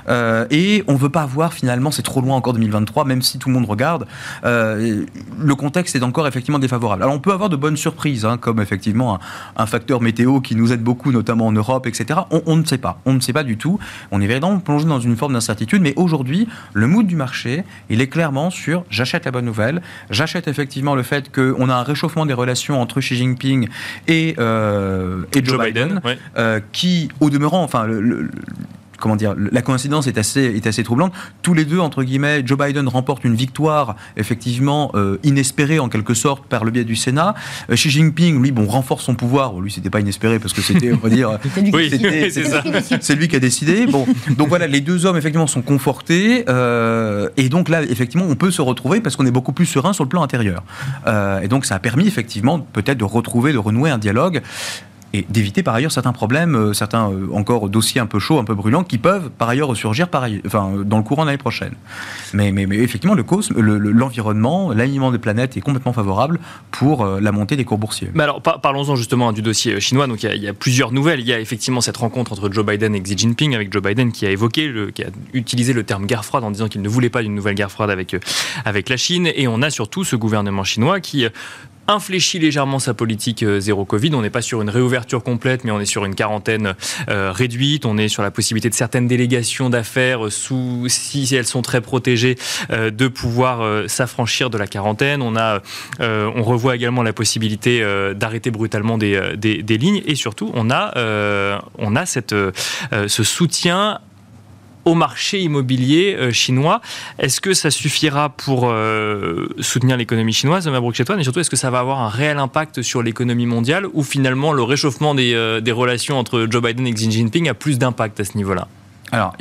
euh, et on ne veut pas voir finalement, c'est trop loin encore 2023, même si tout le monde regarde, euh, le contexte est encore effectivement défavorable. Alors on peut avoir de bonnes surprises, hein, comme effectivement un, facteur météo qui nous aide beaucoup, notamment en Europe, etc. On, ne sait pas, on ne sait pas du tout. On est vraiment plongé dans une forme d'incertitude, mais aujourd'hui, le mood du marché, il est clairement sur j'achète la bonne nouvelle, j'achète effectivement le fait qu'on a un réchauffement des relations entre Xi Jinping et, euh, et Joe, Biden, qui, au demeurant, enfin, le, comment dire, la coïncidence est assez, est assez troublante. Tous les deux, entre guillemets, Joe Biden remporte une victoire effectivement euh, inespérée en quelque sorte par le biais du Sénat. Euh, Xi Jinping, lui, bon, renforce son pouvoir. lui, c'était pas inespéré parce que c'était, on va dire, c'est lui qui a décidé. Bon, donc voilà, les deux hommes effectivement sont confortés euh, et donc là, effectivement, on peut se retrouver parce qu'on est beaucoup plus serein sur le plan intérieur. et donc ça a permis effectivement peut-être de retrouver, de renouer un dialogue et d'éviter par ailleurs certains problèmes, euh, certains euh, encore dossiers un peu chauds, un peu brûlants, qui peuvent par ailleurs ressurgir enfin, dans le courant de l'année prochaine. Mais, effectivement, le l'environnement, l'alignement des planètes est complètement favorable pour euh, la montée des cours boursiers. Mais alors, parlons-en justement du dossier chinois. Donc, il y, a, plusieurs nouvelles. Il y a effectivement cette rencontre entre Joe Biden et Xi Jinping, avec Joe Biden qui a évoqué, le, qui a utilisé le terme guerre froide en disant qu'il ne voulait pas d'une nouvelle guerre froide avec, avec la Chine. Et on a surtout ce gouvernement chinois qui infléchit légèrement sa politique euh, zéro Covid. On n'est pas sur une réouverture complète, mais on est sur une quarantaine euh, réduite. On est sur la possibilité de certaines délégations d'affaires, sous, si elles sont très protégées, euh, de pouvoir s'affranchir de la quarantaine. On, a, on revoit également la possibilité d'arrêter brutalement des, des, des, lignes. Et surtout, on a, on a cette, ce soutien au marché immobilier euh, chinois. Est-ce que ça suffira pour euh, soutenir l'économie chinoise, Mabrouk Chetouane Et surtout, est-ce que ça va avoir un réel impact sur l'économie mondiale ou finalement le réchauffement des, euh, des relations entre Joe Biden et Xi Jinping a plus d'impact à ce niveau-là? Alors,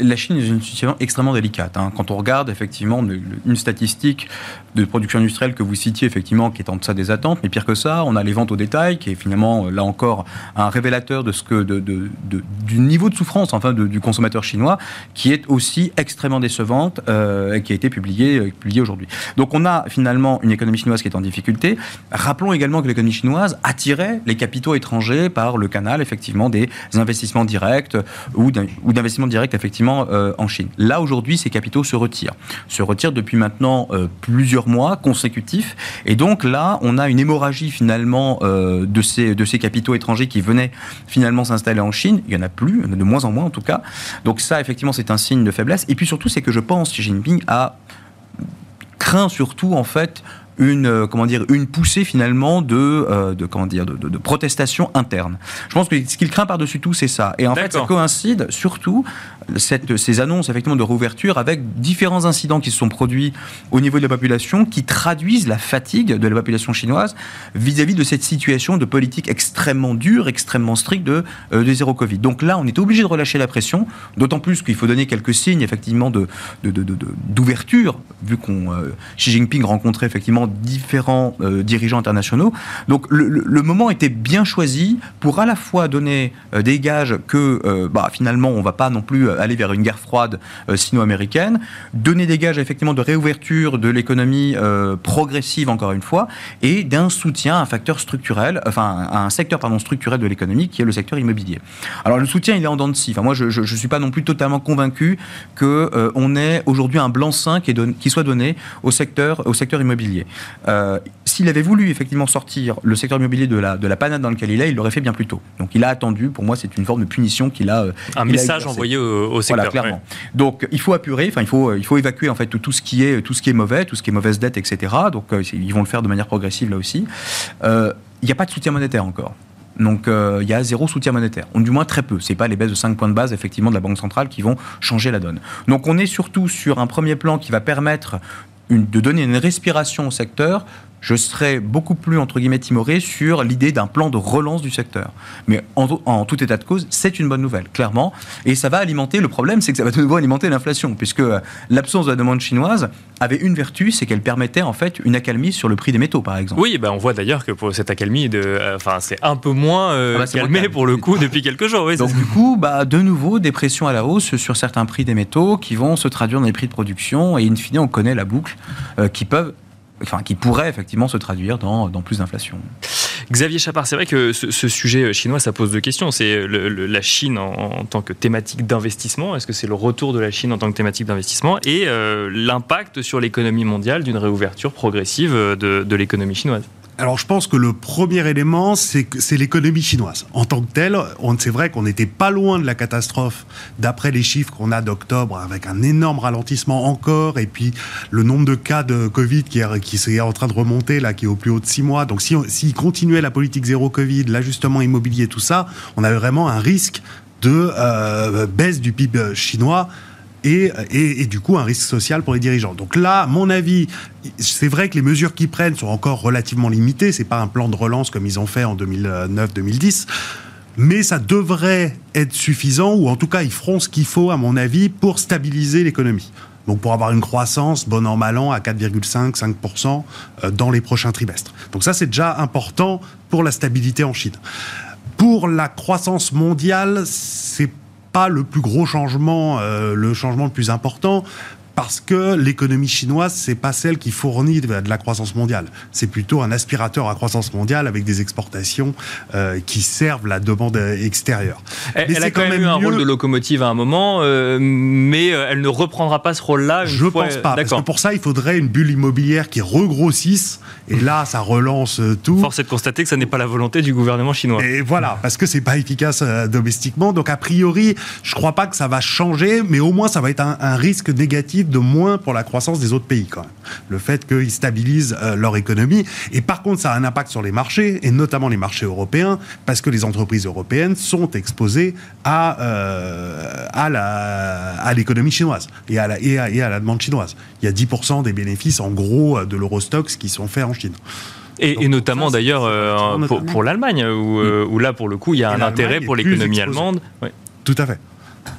la Chine est une situation extrêmement délicate. Hein. Quand on regarde effectivement une statistique de production industrielle que vous citiez, effectivement, qui est en deçà des attentes, mais pire que ça, on a les ventes au détail, qui est finalement, là encore, un révélateur de ce que, du niveau de souffrance, enfin, du consommateur chinois, qui est aussi extrêmement décevante, euh, qui a été publiée, euh, publié aujourd'hui. Donc, on a finalement une économie chinoise qui est en difficulté. Rappelons également que l'économie chinoise attirait les capitaux étrangers par le canal, effectivement, des investissements directs ou d'investissements direct effectivement euh, en Chine. Là aujourd'hui, ces capitaux se retirent, se retirent depuis maintenant euh, plusieurs mois consécutifs, et donc là, on a une hémorragie finalement euh, de ces de ces capitaux étrangers qui venaient finalement s'installer en Chine. Il y en a plus, il y en a de moins en moins en tout cas. Donc ça, effectivement, c'est un signe de faiblesse. Et puis surtout, c'est que je pense que Xi Jinping a craint surtout en fait une euh, comment dire une poussée finalement de, euh, de comment dire de, de, protestation interne. Je pense que ce qu'il craint par-dessus tout c'est ça. Et en fait ça coïncide surtout ces annonces effectivement de réouverture avec différents incidents qui se sont produits au niveau de la population qui traduisent la fatigue de la population chinoise vis-à-vis de cette situation de politique extrêmement dure, extrêmement stricte de, euh, de zéro Covid. Donc là on est obligé de relâcher la pression, d'autant plus qu'il faut donner quelques signes effectivement de d'ouverture vu qu'on Xi Jinping rencontrait effectivement différents euh, dirigeants internationaux. Donc le, moment était bien choisi pour à la fois donner euh, des gages que euh, bah, finalement on ne va pas non plus aller vers une guerre froide sino-américaine, donner des gages effectivement de réouverture de l'économie progressive encore une fois, et d'un soutien à un facteur structurel, enfin à un secteur pardon, structurel de l'économie qui est le secteur immobilier. Alors le soutien il est en dents de scie. Enfin, moi je ne suis pas non plus totalement convaincu qu'on on ait aujourd'hui un blanc-seing qui, qui, soit donné au secteur, au secteur immobilier. Euh, s'il avait voulu effectivement sortir le secteur immobilier de la, de la panade dans laquelle il est, il l'aurait fait bien plus tôt. Donc il a attendu, pour moi c'est une forme de punition qu'il a... Euh, un message envoyé au, secteur. Voilà, clairement. Donc il faut apurer, enfin il faut, il faut évacuer en fait tout ce, qui est, tout ce qui est mauvais, tout ce qui est mauvaise dette, etc. Donc euh, ils vont le faire de manière progressive là aussi. Il n'y a pas de soutien monétaire encore. Donc il y a zéro soutien monétaire, ou du moins très peu. C'est pas les baisses de 5 points de base effectivement de la Banque centrale qui vont changer la donne. Donc on est surtout sur un premier plan qui va permettre de donner une respiration au secteur, je serais beaucoup plus, entre guillemets, timoré sur l'idée d'un plan de relance du secteur. Mais en, tout état de cause, c'est une bonne nouvelle, clairement. Et ça va alimenter, le problème, c'est que ça va de nouveau alimenter l'inflation, puisque euh, l'absence de la demande chinoise avait une vertu, c'est qu'elle permettait en fait une accalmie sur le prix des métaux, par exemple. Oui, ben on voit d'ailleurs que pour cette accalmie, de, euh, c'est un peu moins euh, ah bah, calmé pour le coup depuis quelques jours. Oui, Donc du coup, bah, de nouveau, des pressions à la hausse sur certains prix des métaux qui vont se traduire dans les prix de production, et in fine, on connaît la boucle, qui peuvent enfin, qui pourrait effectivement se traduire dans, plus d'inflation. Xavier Chapard, c'est vrai que ce, sujet chinois, ça pose deux questions. C'est la Chine en, tant que thématique d'investissement. Est-ce que c'est le retour de la Chine en tant que thématique d'investissement? Et euh, l'impact sur l'économie mondiale d'une réouverture progressive de l'économie chinoise alors je pense que le premier élément, c'est l'économie chinoise. En tant que telle, c'est vrai qu'on n'était pas loin de la catastrophe d'après les chiffres qu'on a d'octobre, avec un énorme ralentissement encore, et puis le nombre de cas de Covid qui est, en train de remonter, là, qui est au plus haut de six mois. Donc s'il si, continuait la politique zéro Covid, l'ajustement immobilier, tout ça, on avait vraiment un risque de euh, baisse du PIB chinois et, du coup un risque social pour les dirigeants. Donc là, mon avis, c'est vrai que les mesures qu'ils prennent sont encore relativement limitées. C'est pas un plan de relance comme ils ont fait en 2009-2010 mais ça devrait être suffisant, ou en tout cas, ils feront ce qu'il faut, à mon avis, pour stabiliser l'économie. Donc pour avoir une croissance, bon an, mal an, à 4,5-5% euh, dans les prochains trimestres. Donc ça, c'est déjà important pour la stabilité en Chine. Pour la croissance mondiale, c'est pas le plus gros changement, euh, le changement le plus important, parce que l'économie chinoise, c'est pas celle qui fournit de la croissance mondiale. C'est plutôt un aspirateur à croissance mondiale avec des exportations euh, qui servent la demande extérieure. Elle, a quand, même, eu un rôle de locomotive à un moment, euh, mais euh, elle ne reprendra pas ce rôle-là. Je ne pense pas. Parce que pour ça, il faudrait une bulle immobilière qui regrossisse, et là, ça relance tout. Force est de constater que ça n'est pas la volonté du gouvernement chinois. Et voilà, parce que c'est pas efficace domestiquement. Donc a priori, je crois pas que ça va changer, mais au moins ça va être un risque négatif de moins pour la croissance des autres pays, quand même. Le fait qu'ils stabilisent euh, leur économie. Et par contre, ça a un impact sur les marchés, et notamment les marchés européens, parce que les entreprises européennes sont exposées à, euh, à l'économie chinoise et à, la, et, à, la demande chinoise. Il y a 10% des bénéfices, en gros, de l'Eurostox qui sont faits en Chine. Et, notamment d'ailleurs euh, pour, l'Allemagne, où, là pour le coup il y a un intérêt pour l'économie allemande. Tout à fait.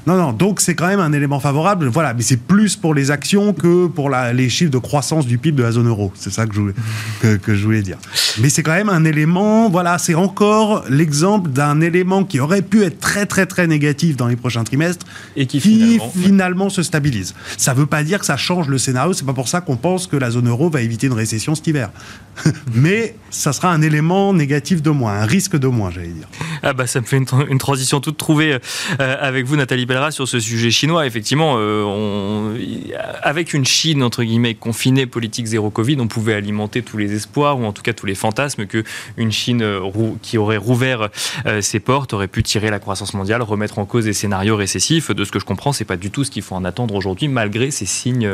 Non, non, donc c'est quand même un élément favorable, voilà, mais c'est plus pour les actions que pour les chiffres de croissance du PIB de la zone euro. C'est ça que je, voulais, que, je voulais dire. Mais c'est quand même un élément, voilà, c'est encore l'exemple d'un élément qui aurait pu être très, très, très négatif dans les prochains trimestres et qui, finalement, se stabilise. Ça ne veut pas dire que ça change le scénario, c'est pas pour ça qu'on pense que la zone euro va éviter une récession cet hiver. mais ça sera un élément négatif de moins, un risque de moins, j'allais dire. Ah bah ça me fait une, transition toute trouvée euh, avec vous, Nathalie Bellera, sur ce sujet chinois. Effectivement, euh, avec une Chine, entre guillemets, confinée, politique zéro Covid, on pouvait alimenter tous les espoirs, ou en tout cas tous les fantasmes, que une Chine euh, qui aurait rouvert ses portes aurait pu tirer la croissance mondiale, remettre en cause des scénarios récessifs. De ce que je comprends, c'est pas du tout ce qu'il faut en attendre aujourd'hui, malgré ces signes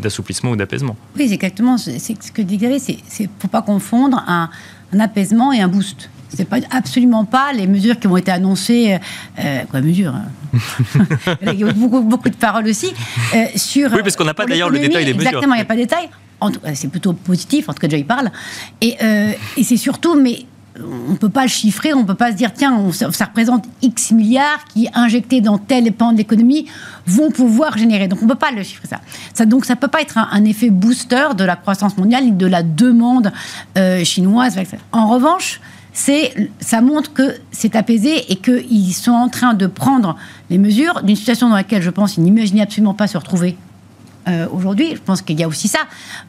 d'assouplissement ou d'apaisement. Oui, c'est exactement ce que dit Gary, c'est faut pas confondre un apaisement et un boost. C'est pas absolument pas les mesures qui ont été annoncées. Euh, quoi, mesures hein. Il y a beaucoup, beaucoup de paroles aussi euh, sur. Oui, parce qu'on n'a pas d'ailleurs le détail des mesures. Exactement, il n'y a pas de détail. C'est plutôt positif, en tout cas, déjà, il parle. Et, euh, et c'est surtout, mais on ne peut pas le chiffrer, on ne peut pas se dire, tiens, ça représente X milliards qui, injectés dans tel pan de l'économie, vont pouvoir générer. Donc on ne peut pas le chiffrer ça. ça donc ça ne peut pas être un, effet booster de la croissance mondiale ni de la demande chinoise. En revanche, ça montre que c'est apaisé et qu'ils sont en train de prendre les mesures d'une situation dans laquelle je pense qu'ils n'imaginaient absolument pas se retrouver euh, aujourd'hui. Je pense qu'il y a aussi ça.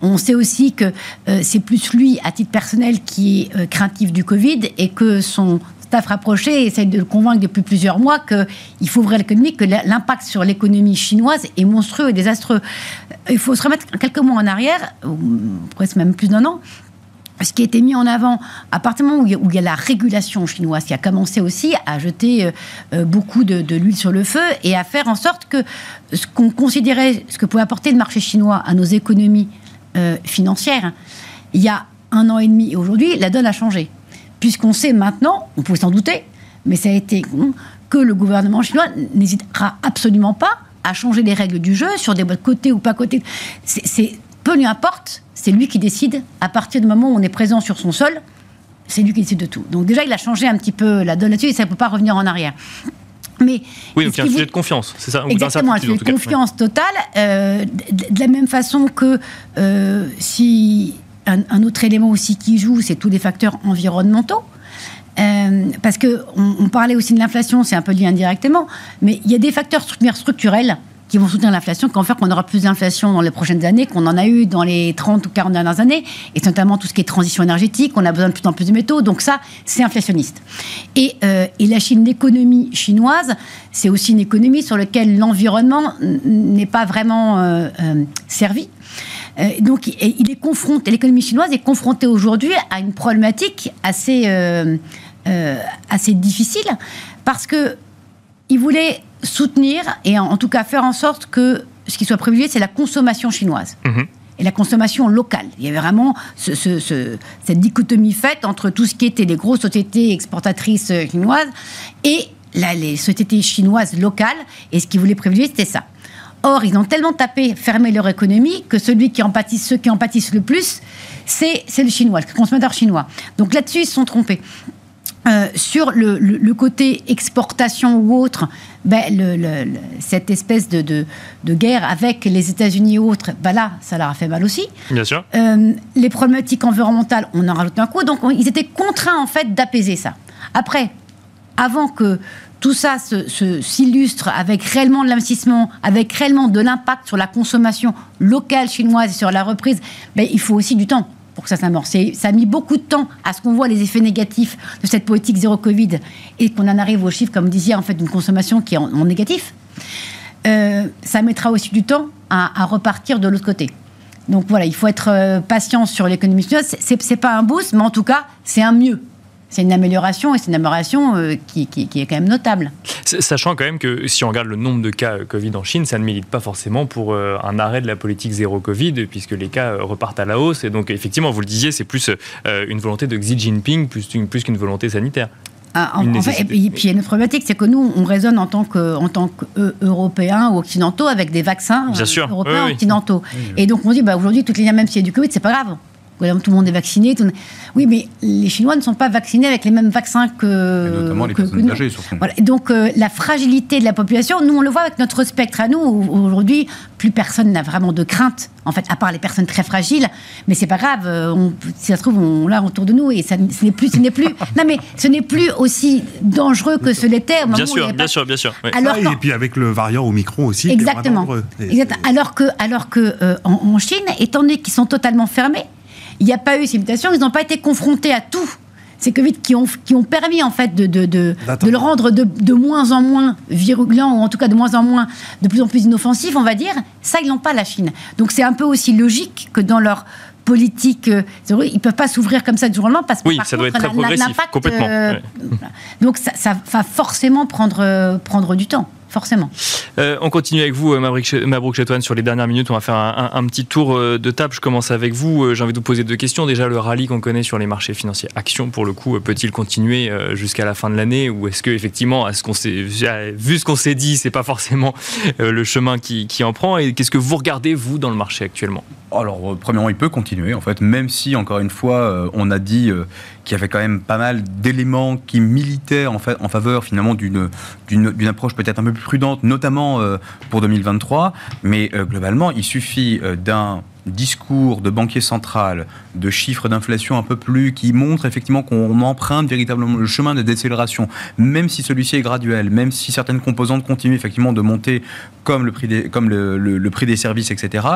On sait aussi que euh, c'est plus lui, à titre personnel, qui est euh, craintif du Covid et que son staff rapproché essaye de le convaincre depuis plusieurs mois qu'il faut ouvrir l'économie, que l'impact sur l'économie chinoise est monstrueux et désastreux. Il faut se remettre quelques mois en arrière, presque même plus d'un an, ce qui a été mis en avant à partir du moment où il y a, la régulation chinoise qui a commencé aussi à jeter euh, euh, beaucoup de, l'huile sur le feu et à faire en sorte que ce qu'on considérait, ce que pouvait apporter le marché chinois à nos économies euh, financières, il y a un an et demi et aujourd'hui, la donne a changé. Puisqu'on sait maintenant, on pouvait s'en douter, mais ça a été que le gouvernement chinois n'hésitera absolument pas à changer les règles du jeu sur des boîtes côté ou pas côté. C'est peu lui importe c'est lui qui décide à partir du moment où on est présent sur son sol. C'est lui qui décide de tout. Donc déjà, il a changé un petit peu la donne là-dessus et ça ne peut pas revenir en arrière. Mais oui, donc il y a un sujet de confiance, c'est ça Exactement, un sujet de confiance totale. Euh, de la même façon que euh, si un, autre élément aussi qui joue, c'est tous les facteurs environnementaux. Euh, parce que on, parlait aussi de l'inflation, c'est un peu lié indirectement, mais il y a des facteurs structurels qui vont soutenir l'inflation, qui vont faire qu'on aura plus d'inflation dans les prochaines années qu'on en a eu dans les 30 ou 40 dernières années, et notamment tout ce qui est transition énergétique, on a besoin de plus en plus de métaux, donc ça, c'est inflationniste. Et, euh, et la Chine, l'économie chinoise, c'est aussi une économie sur laquelle l'environnement n'est pas vraiment euh, euh, servi. donc, il est confronté, l'économie chinoise est confrontée aujourd'hui à une problématique assez, assez difficile, parce que il voulait soutenir et en, tout cas faire en sorte que ce qui soit privilégié, c'est la consommation chinoise. Mhm. Et la consommation locale. Il y avait vraiment cette dichotomie faite entre tout ce qui était les grosses sociétés exportatrices chinoises et les sociétés chinoises locales. Et ce qu'ils voulaient privilégier, c'était ça. Or, ils ont tellement tapé, fermé leur économie, que celui qui en pâtisse, ceux qui en pâtissent le plus, c'est le chinois, le consommateur chinois. Donc là-dessus, ils se sont trompés. Euh, sur le, côté exportation ou autre, ben, cette espèce de, guerre avec les États-Unis et autres, ben là, ça leur a fait mal aussi. Bien sûr. Euh, les problématiques environnementales, on en rajoute un coup. Donc, ils étaient contraints, en fait, d'apaiser ça. Après, avant que tout ça s'illustre avec réellement de l'investissement, avec réellement de l'impact sur la consommation locale chinoise et sur la reprise, ben, il faut aussi du temps pour que ça s'amorce. Ça a mis beaucoup de temps à ce qu'on voit les effets négatifs de cette politique zéro Covid et qu'on en arrive aux chiffres, comme disait, en fait, d'une consommation qui est en, négatif. Euh, ça mettra aussi du temps à, repartir de l'autre côté. Donc voilà, il faut être euh, patient sur l'économie chinoise. C'est pas un boost, mais en tout cas, c'est un mieux c'est une amélioration et c'est une amélioration euh, qui, est quand même notable. Sachant quand même que si on regarde le nombre de cas euh, Covid en Chine, ça ne milite pas forcément pour euh, un arrêt de la politique zéro Covid, puisque les cas repartent à la hausse. Et donc, effectivement, vous le disiez, c'est plus une volonté de Xi Jinping plus, plus qu'une volonté sanitaire. Ah, en, et, puis, il y a une problématique, c'est que nous, on raisonne en tant qu'Européens ou Occidentaux avec des vaccins européens occidentaux. Et donc on dit, bah, aujourd'hui, toutes les même s'il y a du Covid, c'est pas grave tout le monde est vacciné. Oui, mais les Chinois ne sont pas vaccinés avec les mêmes vaccins que. notamment les personnes âgées, surtout. Donc, euh, la fragilité de la population, nous, on le voit avec notre spectre à nous. Aujourd'hui, plus personne n'a vraiment de crainte, en fait, à part les personnes très fragiles. Mais c'est pas grave. Euh, on, si ça se trouve, on l'a autour de nous et ça, ce n'est plus. Ce n'est plus non, mais ce n'est plus aussi dangereux que ce l'était. Bien sûr, bien sûr, bien sûr. Alors, et puis avec le variant Omicron aussi. Exactement. Alors que, alors que euh, en Chine, étant donné qu'ils sont totalement fermés, il n'y a pas eu ces mutations, ils n'ont pas été confrontés à tout. Ces Covid qui ont, qui ont permis en fait de, de, de, le rendre de, de, moins en moins virulent, ou en tout cas de moins en moins, de plus en plus inoffensif, on va dire, ça, ils n'ont pas la Chine. Donc c'est un peu aussi logique que dans leur politique, euh, ils ne peuvent pas s'ouvrir comme ça du jour au lendemain parce que oui, ça doit être très progressif, complètement. Euh, donc ça, ça, va forcément prendre, euh, prendre du temps forcément. Euh, on continue avec vous, euh, Mabrouk Chetouane, sur les dernières minutes. On va faire un, petit tour euh, de table. Je commence avec vous. J'ai envie de vous poser deux questions. Déjà, le rallye qu'on connaît sur les marchés financiers Action, pour le coup, peut-il continuer jusqu'à la fin de l'année? Ou est-ce que, effectivement, ce qu'on vu ce qu'on s'est dit, c'est pas forcément le chemin qui, qui en prend? Et qu'est-ce que vous regardez, vous, dans le marché actuellement? Alors, premièrement, il peut continuer, en fait, même si, encore une fois, on a dit qu'il y avait quand même pas mal d'éléments qui militaient en, en faveur, finalement, d'une approche peut-être un peu plus prudente, notamment euh, pour 2023. Mais euh, globalement, il suffit euh, d'un discours de banquier central, de chiffres d'inflation un peu plus qui montrent effectivement qu'on emprunte véritablement le chemin de décélération, même si celui-ci est graduel, même si certaines composantes continuent effectivement de monter comme le prix des, comme le, prix des services, etc.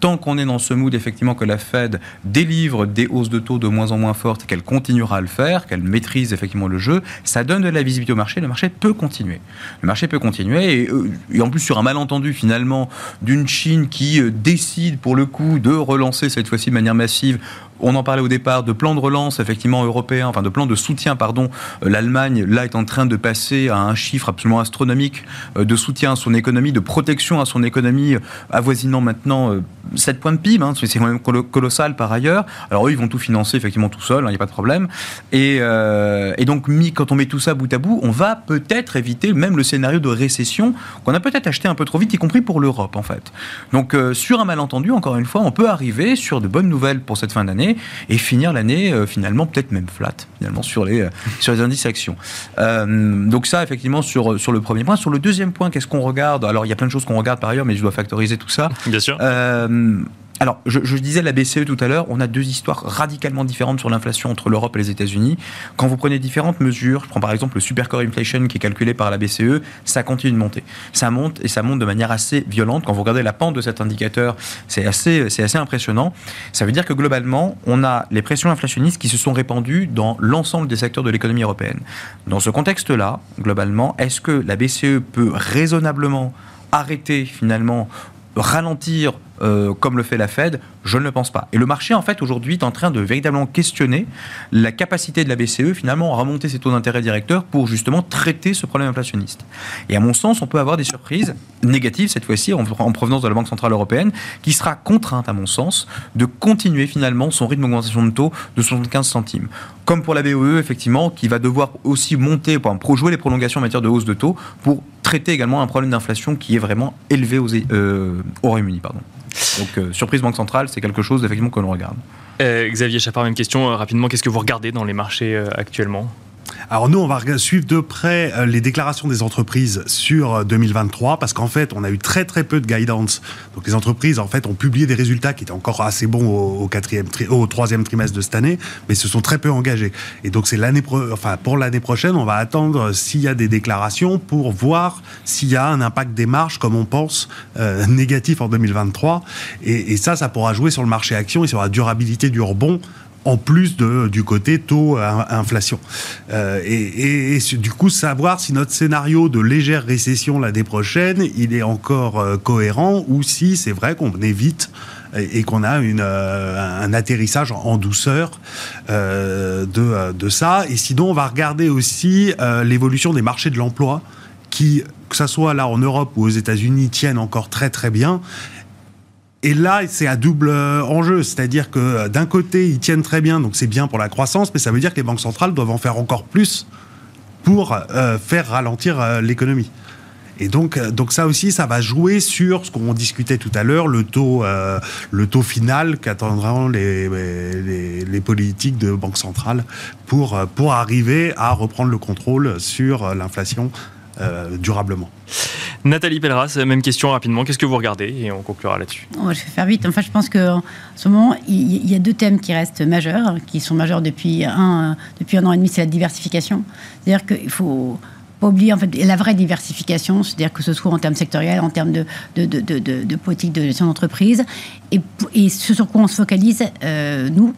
Tant qu'on est dans ce mood effectivement que la Fed délivre des hausses de taux de moins en moins fortes, qu'elle continuera à le faire, qu'elle maîtrise effectivement le jeu, ça donne de la visibilité au marché. Le marché peut continuer. Le marché peut continuer et, euh, et en plus sur un malentendu finalement d'une Chine qui euh, décide pour le coup de relancer cette fois-ci de manière massive on en parlait au départ de plan de relance effectivement européen, enfin de plan de soutien, pardon. Euh, L'Allemagne, là, est en train de passer à un chiffre absolument astronomique euh, de soutien à son économie, de protection à son économie, euh, avoisinant maintenant 7 points de PIB. Hein, c'est quand même colossal par ailleurs. Alors eux, ils vont tout financer effectivement tout seul, il hein, n'y a pas de problème. Et, donc, mis, quand on met tout ça bout à bout, on va peut-être éviter même le scénario de récession qu'on a peut-être acheté un peu trop vite, y compris pour l'Europe en fait. Donc, sur un malentendu, encore une fois, on peut arriver sur de bonnes nouvelles pour cette fin d'année et finir l'année euh, finalement peut-être même flat finalement sur les, euh, sur les indices actions. Euh, donc ça effectivement sur, sur le premier point. Sur le deuxième point, qu'est-ce qu'on regarde? Alors il y a plein de choses qu'on regarde par ailleurs, mais je dois factoriser tout ça. Bien sûr. Alors, je, disais la BCE tout à l'heure, on a deux histoires radicalement différentes sur l'inflation entre l'Europe et les États-Unis. Quand vous prenez différentes mesures, je prends par exemple le supercore inflation qui est calculé par la BCE, ça continue de monter. Ça monte et ça monte de manière assez violente. Quand vous regardez la pente de cet indicateur, c'est assez, c'est assez impressionnant. Ça veut dire que globalement, on a les pressions inflationnistes qui se sont répandues dans l'ensemble des secteurs de l'économie européenne. Dans ce contexte-là, globalement, est-ce que la BCE peut raisonnablement arrêter finalement ralentir euh, comme le fait la Fed Je ne le pense pas. Et le marché, en fait, aujourd'hui, est en train de véritablement questionner la capacité de la BCE, finalement, à remonter ses taux d'intérêt directeurs pour justement traiter ce problème inflationniste. Et à mon sens, on peut avoir des surprises négatives, cette fois-ci, en, provenance de la Banque Centrale Européenne, qui sera contrainte, à mon sens, de continuer finalement son rythme d'augmentation de taux de 75 centimes. Comme pour la BOE, effectivement, qui va devoir aussi monter, pour jouer les prolongations en matière de hausse de taux, pour traiter également un problème d'inflation qui est vraiment élevé aux, euh, au Royaume-Uni. Donc, euh, surprise Banque Centrale, c'est quelque chose effectivement que l'on regarde. Euh, Xavier Chapard, même question rapidement. Qu'est-ce que vous regardez dans les marchés actuellement? Alors nous, on va suivre de près euh, les déclarations des entreprises sur 2023 euh, parce qu'en fait, on a eu très très peu de guidance. Donc les entreprises, en fait, ont publié des résultats qui étaient encore assez bons au, troisième trimestre de cette année, mais se sont très peu engagés. Et donc c'est l'année, enfin pour l'année prochaine, on va attendre s'il y a des déclarations pour voir s'il y a un impact des marges, comme on pense, euh, négatif en 2023. Et, et ça, ça pourra jouer sur le marché action et sur la durabilité du rebond en plus de, du côté taux inflation. Euh, et, du coup, savoir si notre scénario de légère récession l'année prochaine, il est encore euh, cohérent ou si c'est vrai qu'on évite et, qu'on a une, euh, un atterrissage en douceur de, de, ça. Et sinon, on va regarder aussi l'évolution des marchés de l'emploi qui, que ce soit là en Europe ou aux États-Unis, tiennent encore très très bien. Et là, c'est à double euh, enjeu, c'est-à-dire que euh, d'un côté, ils tiennent très bien, donc c'est bien pour la croissance, mais ça veut dire que les banques centrales doivent en faire encore plus pour euh, faire ralentir l'économie. Et donc, donc ça aussi, ça va jouer sur ce qu'on discutait tout à l'heure, le taux, le taux final qu'attendront les, les, politiques de banque centrale pour, pour arriver à reprendre le contrôle sur l'inflation durablement. Nathalie Pelleras, même question rapidement. Qu'est-ce que vous regardez Et on conclura là-dessus. je vais faire vite. Enfin, je pense qu'en ce moment, il y a deux thèmes qui restent majeurs, qui sont majeurs depuis un, depuis un an et demi, c'est la diversification. C'est-à-dire qu'il faut pas oublier en fait la vraie diversification, c'est-à-dire que ce soit en termes sectoriels, en termes de, de, de, de politique de gestion d'entreprise, et, et, ce sur quoi on se focalise, euh, nous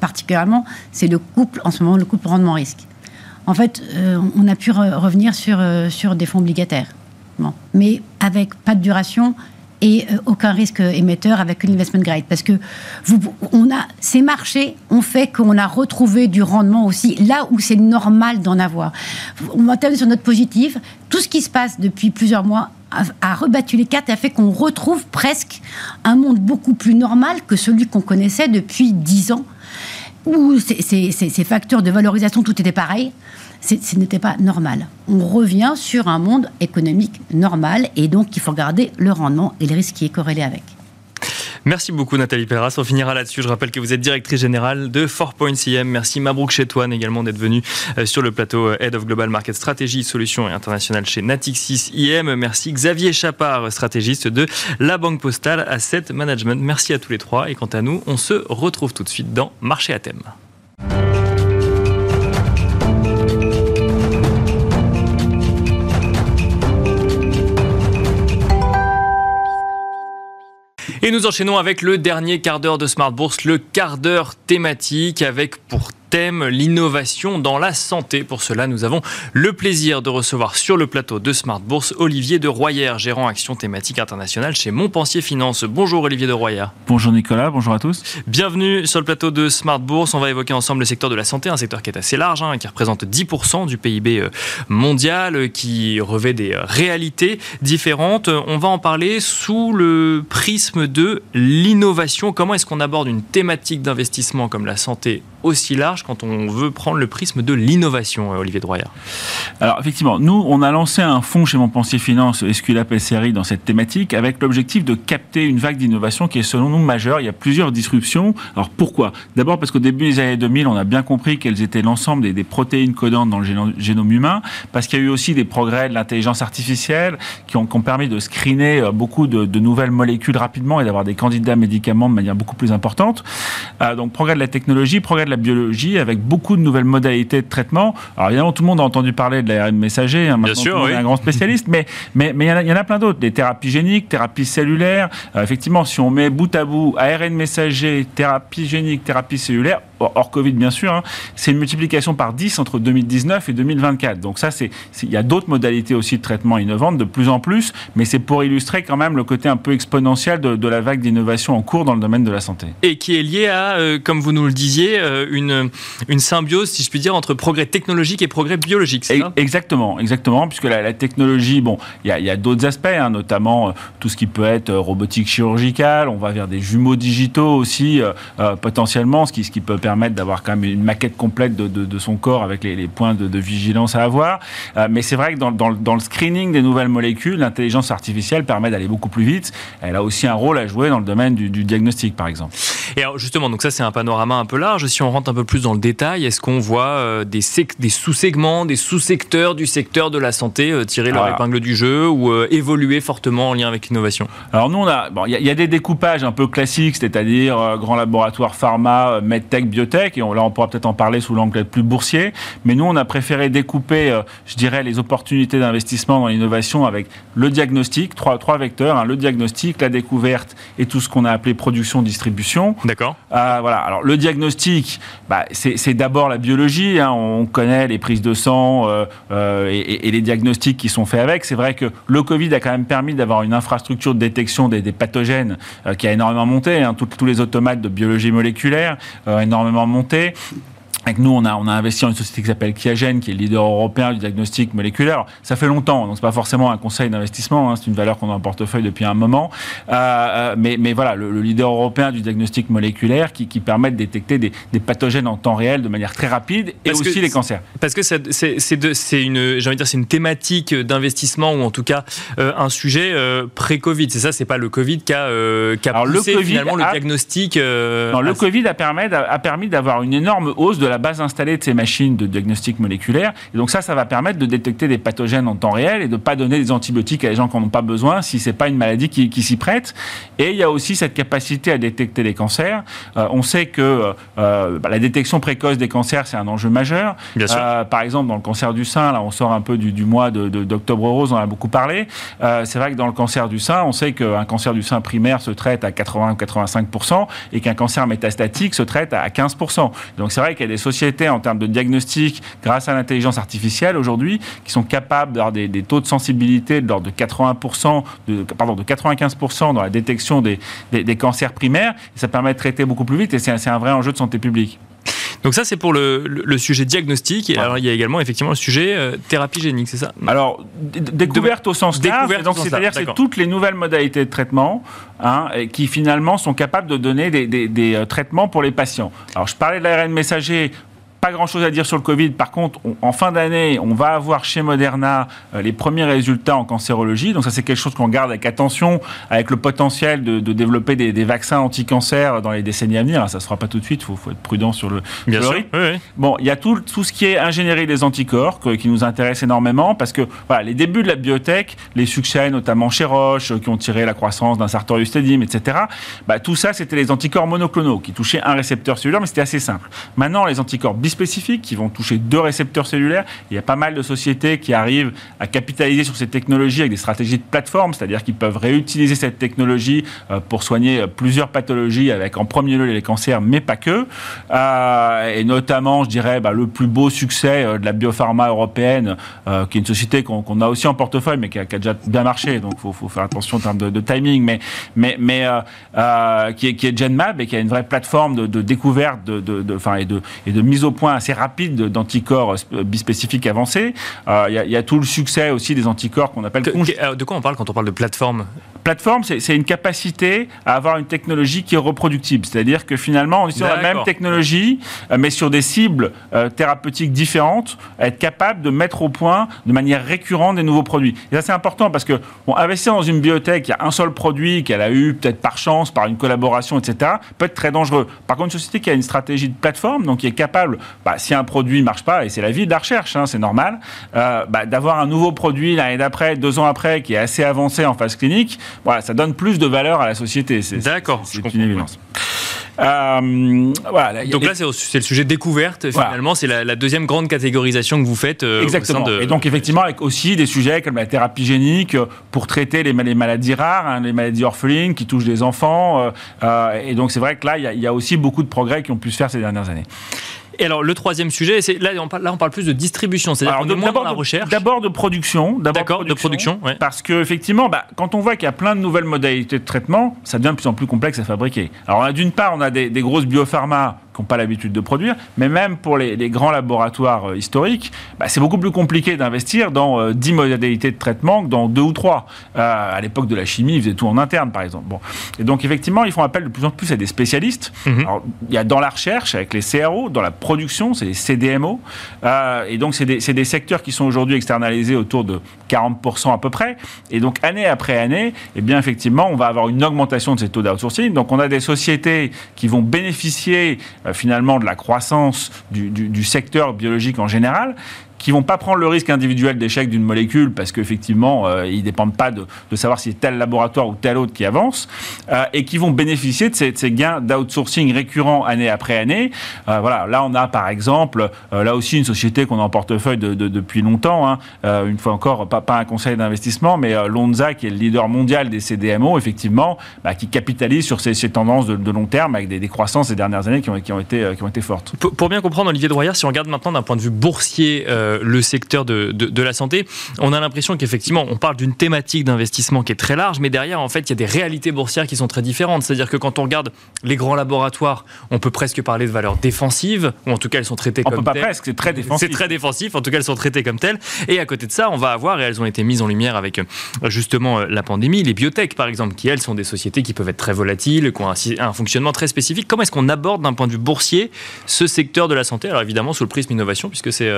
particulièrement, c'est le couple, en ce moment, le couple rendement-risque. En fait, euh, on a pu revenir sur, euh, sur des fonds obligataires mais avec pas de duration et euh, aucun risque émetteur avec une investment grade. Parce que on a, ces marchés ont fait qu'on a retrouvé du rendement aussi là où c'est normal d'en avoir. On va terminer sur notre positif. Tout ce qui se passe depuis plusieurs mois a, rebattu les cartes et a fait qu'on retrouve presque un monde beaucoup plus normal que celui qu'on connaissait depuis dix ans, où ces facteurs de valorisation, tout était pareil ce n'était pas normal. On revient sur un monde économique normal et donc il faut garder le rendement et le risque qui est corrélé avec. Merci beaucoup Nathalie Perras. On finira là-dessus. Je rappelle que vous êtes directrice générale de 4Points Merci Mabrouk Chetouane également d'être venu euh, sur le plateau euh, Head of Global Market Strategy, Solutions et International chez Natixis IM. Merci Xavier Chapard, stratégiste de la Banque Postale Asset Management. Merci à tous les trois. Et quant à nous, on se retrouve tout de suite dans Marché à thème. Et nous enchaînons avec le dernier quart d'heure de Smart Bourse, le quart d'heure thématique avec pour thème l'innovation dans la santé. Pour cela, nous avons le plaisir de recevoir sur le plateau de Smart Bourse Olivier de Royer, gérant action thématique internationale chez Montpensier Finance. Bonjour Olivier de Royer. Bonjour Nicolas, bonjour à tous. Bienvenue sur le plateau de Smart Bourse. On va évoquer ensemble le secteur de la santé, un secteur qui est assez large, hein, qui représente 10% du PIB euh, mondial, euh, qui revêt des euh, réalités différentes. On va en parler sous le prisme de l'innovation. Comment est-ce qu'on aborde une thématique d'investissement comme la santé aussi large quand on veut prendre le prisme de l'innovation, euh, Olivier Droyer Alors effectivement, nous, on a lancé un fonds chez Montpensier Finance, Esculap SRI, dans cette thématique, avec l'objectif de capter une vague d'innovation qui est selon nous majeure. Il y a plusieurs disruptions. Alors pourquoi? D'abord parce qu'au début des années 2000, on a bien compris quelles étaient l'ensemble des, protéines codantes dans le génome, humain, parce qu'il y a eu aussi des progrès de l'intelligence artificielle qui ont, permis de screener euh, beaucoup de, nouvelles molécules rapidement et d'avoir des candidats médicaments de manière beaucoup plus importante. Euh, donc progrès de la technologie, progrès de la biologie, avec beaucoup de nouvelles modalités de traitement. Alors évidemment, tout le monde a entendu parler de l'ARN messager, hein, Bien sûr, un grand spécialiste, mais mais mais il y, en a plein d'autres, des thérapies géniques, thérapies cellulaires. Euh, effectivement, si on met bout à bout ARN messager, thérapie génique, thérapie cellulaire, hors Covid bien sûr, hein, c'est une multiplication par 10 entre 2019 et 2024. Donc ça, c'est il y a d'autres modalités aussi de traitement innovantes de plus en plus, mais c'est pour illustrer quand même le côté un peu exponentiel de, la vague d'innovation en cours dans le domaine de la santé. Et qui est lié à, euh, comme vous nous le disiez, euh, une, une symbiose, si je puis dire, entre progrès technologique et progrès biologique. c'est ça? Exactement, exactement, puisque la, technologie, bon, il y a, d'autres aspects, hein, notamment euh, tout ce qui peut être robotique chirurgicale, on va vers des jumeaux digitaux aussi, potentiellement, ce qui, ce qui peut permettre permettre d'avoir quand même une maquette complète de, de, de son corps avec les, les points de, de, vigilance à avoir. Euh, mais c'est vrai que dans, dans, dans, le screening des nouvelles molécules, l'intelligence artificielle permet d'aller beaucoup plus vite. Elle a aussi un rôle à jouer dans le domaine du, du diagnostic, par exemple. Et alors justement, donc ça c'est un panorama un peu large. Si on rentre un peu plus dans le détail, est-ce qu'on voit euh, des, des sous-segments, des sous-secteurs du secteur de la santé euh, tirer leur épingle du jeu ou euh, évoluer fortement en lien avec l'innovation? Alors nous, on a, bon, il y, y, a des découpages un peu classiques, c'est-à-dire euh, grand laboratoire pharma, medtech, biotech, et on, là on pourra peut-être en parler sous l'angle plus boursier. Mais nous, on a préféré découper, je dirais, les opportunités d'investissement dans l'innovation avec le diagnostic, trois, trois vecteurs, hein, le diagnostic, la découverte et tout ce qu'on a appelé production-distribution. D'accord. Euh, voilà. Alors le diagnostic, bah, c'est d'abord la biologie. Hein. On connaît les prises de sang euh, euh, et, et, les diagnostics qui sont faits avec. C'est vrai que le Covid a quand même permis d'avoir une infrastructure de détection des, des pathogènes euh, qui a énormément monté. Hein. Tout, tous les automates de biologie moléculaire ont énormément. Avec nous, on a, on a investi dans une société qui s'appelle Kiagen, qui est le leader européen du diagnostic moléculaire. Alors, ça fait longtemps, donc c'est pas forcément un conseil d'investissement, hein, c'est une valeur qu'on a en portefeuille depuis un moment. Euh, mais, mais voilà, le, le, leader européen du diagnostic moléculaire qui, qui permet de détecter des, des, pathogènes en temps réel de manière très rapide et parce aussi les cancers. Parce que c'est une, j'ai envie de dire, c'est une thématique d'investissement ou en tout cas euh, un sujet euh, pré-Covid. C'est ça, c'est pas le Covid qui a, euh, qui a poussé le COVID finalement a, le diagnostic. euh, non, le Covid a permis, a permis d'avoir une énorme hausse de la base installée de ces machines de diagnostic moléculaire. Et donc ça, ça va permettre de détecter des pathogènes en temps réel et de ne pas donner des antibiotiques à des gens qui n'en ont pas besoin si c'est pas une maladie qui, qui s'y prête. Et il y a aussi cette capacité à détecter les cancers. Euh, on sait que euh, bah, la détection précoce des cancers, c'est un enjeu majeur. Bien sûr. Euh, par exemple, dans le cancer du sein, là, on sort un peu du, du mois d'octobre de, rose, on en a beaucoup parlé. Euh, c'est vrai que dans le cancer du sein, on sait qu'un cancer du sein primaire se traite à 80-85% et qu'un cancer métastatique se traite à 15%. Donc c'est vrai qu'il des sociétés en termes de diagnostic grâce à l'intelligence artificielle aujourd'hui qui sont capables d'avoir des, des, taux de sensibilité de l'ordre de 80%, de, pardon, de 95% dans la détection des, des, des, cancers primaires. Et ça permet de traiter beaucoup plus vite et c'est un vrai enjeu de santé publique. Donc ça, c'est pour le, le, le, sujet diagnostic. Et ouais. alors, il y a également effectivement le sujet euh, thérapie génique, c'est ça? Alors, découverte au sens large, c'est-à-dire c'est toutes les nouvelles modalités de traitement hein, qui finalement sont capables de donner des, des, des euh, traitements pour les patients. Alors, je parlais de l'ARN messager pas grand chose à dire sur le Covid. Par contre, on, en fin d'année, on va avoir chez Moderna euh, les premiers résultats en cancérologie. Donc ça, c'est quelque chose qu'on garde avec attention, avec le potentiel de, de développer des, des vaccins anti-cancer dans les décennies à venir. Ça se fera pas tout de suite. Il faut, faut, être prudent sur le, Bien sur sûr. le rythme. Oui, oui. Bon, il y a tout, tout ce qui est ingénierie des anticorps que, qui nous intéresse énormément parce que voilà, les débuts de la biotech, les succès notamment chez Roche, qui ont tiré la croissance d'un Sartorius Stedim, etc. Bah, tout ça, c'était les anticorps monoclonaux qui touchaient un récepteur cellulaire, mais c'était assez simple. Maintenant, les anticorps spécifiques qui vont toucher deux récepteurs cellulaires. Il y a pas mal de sociétés qui arrivent à capitaliser sur ces technologies avec des stratégies de plateforme, c'est-à-dire qu'ils peuvent réutiliser cette technologie euh, pour soigner plusieurs pathologies avec en premier lieu les cancers, mais pas que. Euh, et notamment, je dirais, bah, le plus beau succès euh, de la biopharma européenne, euh, qui est une société qu'on qu a aussi en portefeuille, mais qui a, déjà bien marché, donc il faut, faire attention en termes de, timing, mais, qui, est, qui GenMab et qui a une vraie plateforme de, découverte de, et de mise au point assez rapide d'anticorps bispécifiques avancés. Euh, Il y, y, a tout le succès aussi des anticorps qu'on appelle... De, de, quoi on parle quand on parle de plateforme? Plateforme, c'est une capacité à avoir une technologie qui est reproductible. C'est-à-dire que finalement, on utilise la même technologie, euh, mais sur des cibles euh, thérapeutiques différentes, être capable de mettre au point de manière récurrente des nouveaux produits. Et ça, c'est important parce que bon, investir dans une biotech, il y a un seul produit qu'elle a eu peut-être par chance, par une collaboration, etc., peut être très dangereux. Par contre, une société qui a une stratégie de plateforme, donc qui est capable, bah, si un produit ne marche pas, et c'est la vie de la recherche, hein, c'est normal, euh, bah, d'avoir un nouveau produit l'année d'après, deux ans après, qui est assez avancé en phase clinique, voilà, ça donne plus de valeur à la société. D'accord, c'est une évidence. Euh, voilà, donc là, c'est le sujet découverte, finalement. Voilà. C'est la, la, deuxième grande catégorisation que vous faites. Euh, Exactement. De... Et donc, effectivement, avec aussi des sujets comme la thérapie génique pour traiter les, les maladies rares, hein, les maladies orphelines qui touchent les enfants. Euh, et donc, c'est vrai que là, il y, y, a aussi beaucoup de progrès qui ont pu se faire ces dernières années. Et alors, le troisième sujet, c'est là, on parle, là, on parle plus de distribution, c'est-à-dire qu'on est moins dans la recherche. D'abord de production. D'accord, de production, ouais. Parce qu'effectivement, bah, quand on voit qu'il y a plein de nouvelles modalités de traitement, ça devient de plus en plus complexe à fabriquer. Alors, d'une part, on a des, des grosses biopharma n'ont pas l'habitude de produire. Mais même pour les, grands laboratoires historiques, bah, c'est beaucoup plus compliqué d'investir dans 10 modalités de traitement que dans deux ou trois. à l'époque de la chimie, ils faisaient tout en interne, par exemple. Bon. Et donc, effectivement, ils font appel de plus en plus à des spécialistes. Mhm. Alors, il y a dans la recherche, avec les CRO, dans la production, c'est les CDMO. et donc, c'est des, des secteurs qui sont aujourd'hui externalisés autour de 40% à peu près. Et donc, année après année, eh bien, effectivement, on va avoir une augmentation de ces taux d'outsourcing. Donc, on a des sociétés qui vont bénéficier euh, finalement de la croissance du, du secteur biologique en général, qui vont pas prendre le risque individuel d'échec d'une molécule parce qu'effectivement, euh, ils dépendent pas de, de, savoir si c'est tel laboratoire ou tel autre qui avance, euh, et qui vont bénéficier de ces, de ces gains d'outsourcing récurrents année après année. Euh, voilà, là on a par exemple, euh, là aussi une société qu'on a en portefeuille de, de, depuis longtemps, hein, euh, une fois encore, pas, pas un conseil d'investissement, mais Lonza qui est le leader mondial des CDMO, effectivement, bah, qui capitalise sur ces, ces tendances de, long terme avec des, des, croissances ces dernières années qui ont, qui ont, été, qui ont été fortes. Pour, bien comprendre, Olivier Droyard, si on regarde maintenant d'un point de vue boursier, euh, le secteur de, de, la santé, on a l'impression qu'effectivement, on parle d'une thématique d'investissement qui est très large, mais derrière, en fait, il y a des réalités boursières qui sont très différentes. C'est-à-dire que quand on regarde les grands laboratoires, on peut presque parler de valeurs défensives, ou en tout cas, elles sont traitées on comme peut pas presque, c'est très défensif. C'est très défensif, en tout cas, elles sont traitées comme telles. Et à côté de ça, on va avoir, et elles ont été mises en lumière avec euh, justement euh, la pandémie, les biotech, par exemple, qui, elles, sont des sociétés qui peuvent être très volatiles, qui ont un, un fonctionnement très spécifique. Comment est-ce qu'on aborde d'un point de vue boursier ce secteur de la santé? Alors évidemment, sous le prisme innovation, puisque c'est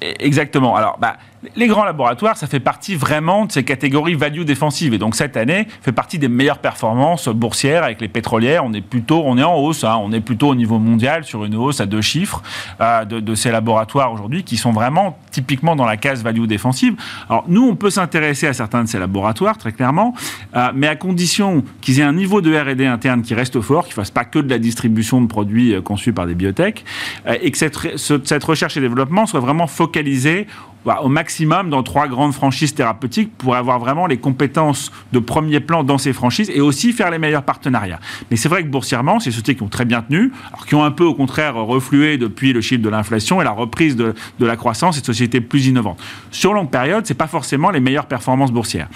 Exactement. Bah, les grands laboratoires, ça fait partie vraiment de ces catégories value défensives. Et donc, cette année, fait partie des meilleures performances boursières avec les pétrolières. On est plutôt, on est en hausse. Hein. on est plutôt au niveau mondial sur une hausse à deux chiffres euh, de, ces laboratoires aujourd'hui qui sont vraiment typiquement dans la case value défensive. Alors, nous, on peut s'intéresser à certains de ces laboratoires, très clairement, euh, mais à condition qu'ils aient un niveau de R&D interne qui reste fort, qu'ils fassent pas que de la distribution de produits euh, conçus par des biotech, et que cette, cette recherche et développement soit vraiment focalisée au maximum dans trois grandes franchises thérapeutiques pour avoir vraiment les compétences de premier plan dans ces franchises et aussi faire les meilleurs partenariats. Mais c'est vrai que boursièrement, des sociétés qui ont très bien tenu, alors qui ont un peu au contraire reflué depuis le chiffre de l'inflation et la reprise de, de la croissance de sociétés plus innovantes. Sur longue période, c'est pas forcément les meilleures performances boursières.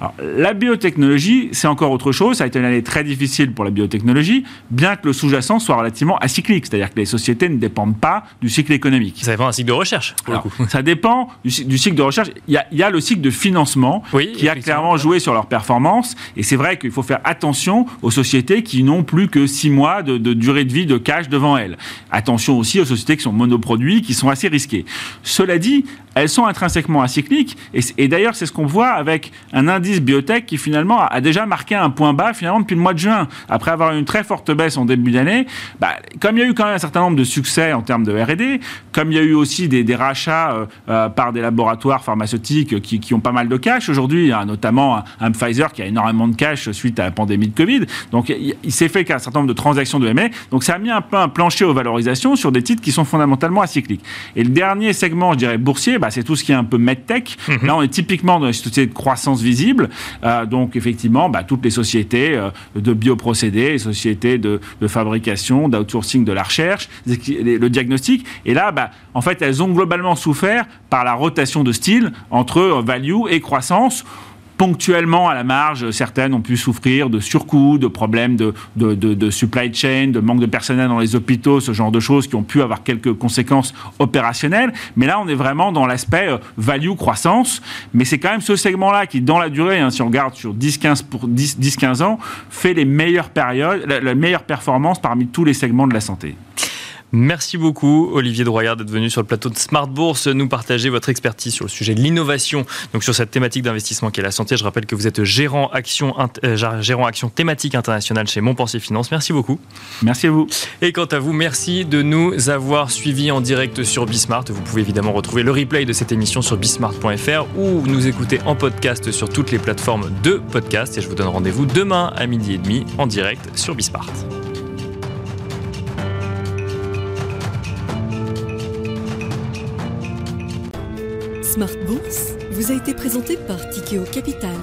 Alors, la biotechnologie, c'est encore autre chose. Ça a été une année très difficile pour la biotechnologie, bien que le sous-jacent soit relativement acyclique. C'est-à-dire que les sociétés ne dépendent pas du cycle économique. Ça dépend d'un cycle de recherche, pour Alors, le coup. Ça dépend du, du, cycle de recherche. Il y, a, il y a le cycle de financement oui, qui a clairement joué sur leur performance. Et c'est vrai qu'il faut faire attention aux sociétés qui n'ont plus que six mois de, de, durée de vie de cash devant elles. Attention aussi aux sociétés qui sont monoproduits, qui sont assez risquées. Cela dit, elles sont intrinsèquement acycliques. Et, d'ailleurs, c'est ce qu'on voit avec un indice biotech qui finalement a déjà marqué un point bas finalement depuis le mois de juin. Après avoir eu une très forte baisse en début d'année, bah, comme il y a eu quand même un certain nombre de succès en termes de R&D, comme il y a eu aussi des, rachats euh, euh, par des laboratoires pharmaceutiques qui, ont pas mal de cash aujourd'hui, a notamment un, Pfizer qui a énormément de cash suite à la pandémie de Covid. Donc il, il s'est fait qu'un certain nombre de transactions de M&A. Donc ça a mis un peu un plancher aux valorisations sur des titres qui sont fondamentalement acycliques. Et le dernier segment, je dirais boursier, bah, c'est tout ce qui est un peu medtech. -hmm. Là, on est typiquement dans une société de croissance visible. Euh, donc, effectivement, bah, toutes les sociétés euh, de bioprocédés, les sociétés de, de fabrication, d'outsourcing de la recherche, le diagnostic. Et là, bah, en fait, elles ont globalement souffert par la rotation de style entre value et croissance ponctuellement à la marge, certaines ont pu souffrir de surcoûts, de problèmes de, de, de, de, supply chain, de manque de personnel dans les hôpitaux, ce genre de choses qui ont pu avoir quelques conséquences opérationnelles. Mais là, on est vraiment dans l'aspect euh, value croissance. Mais c'est quand même ce segment-là qui, dans la durée, hein, si on regarde sur 10-15 pour 10-15 ans, fait les meilleures périodes, la meilleure performance parmi tous les segments de la santé. Merci beaucoup, Olivier Droyard, d'être venu sur le plateau de Smart Bourse, nous partager votre expertise sur le sujet de l'innovation, donc sur cette thématique d'investissement qui est la santé. Je rappelle que vous êtes gérant action, euh, gérant action thématique internationale chez Montpensier Finance. Merci beaucoup. Merci à vous. Et quant à vous, merci de nous avoir suivis en direct sur Bismart. Vous pouvez évidemment retrouver le replay de cette émission sur bismart.fr ou nous écouter en podcast sur toutes les plateformes de podcast. Et je vous donne rendez-vous demain à midi et demi en direct sur Bismart. Smart Bourse vous a été présenté par Tikeo Capital.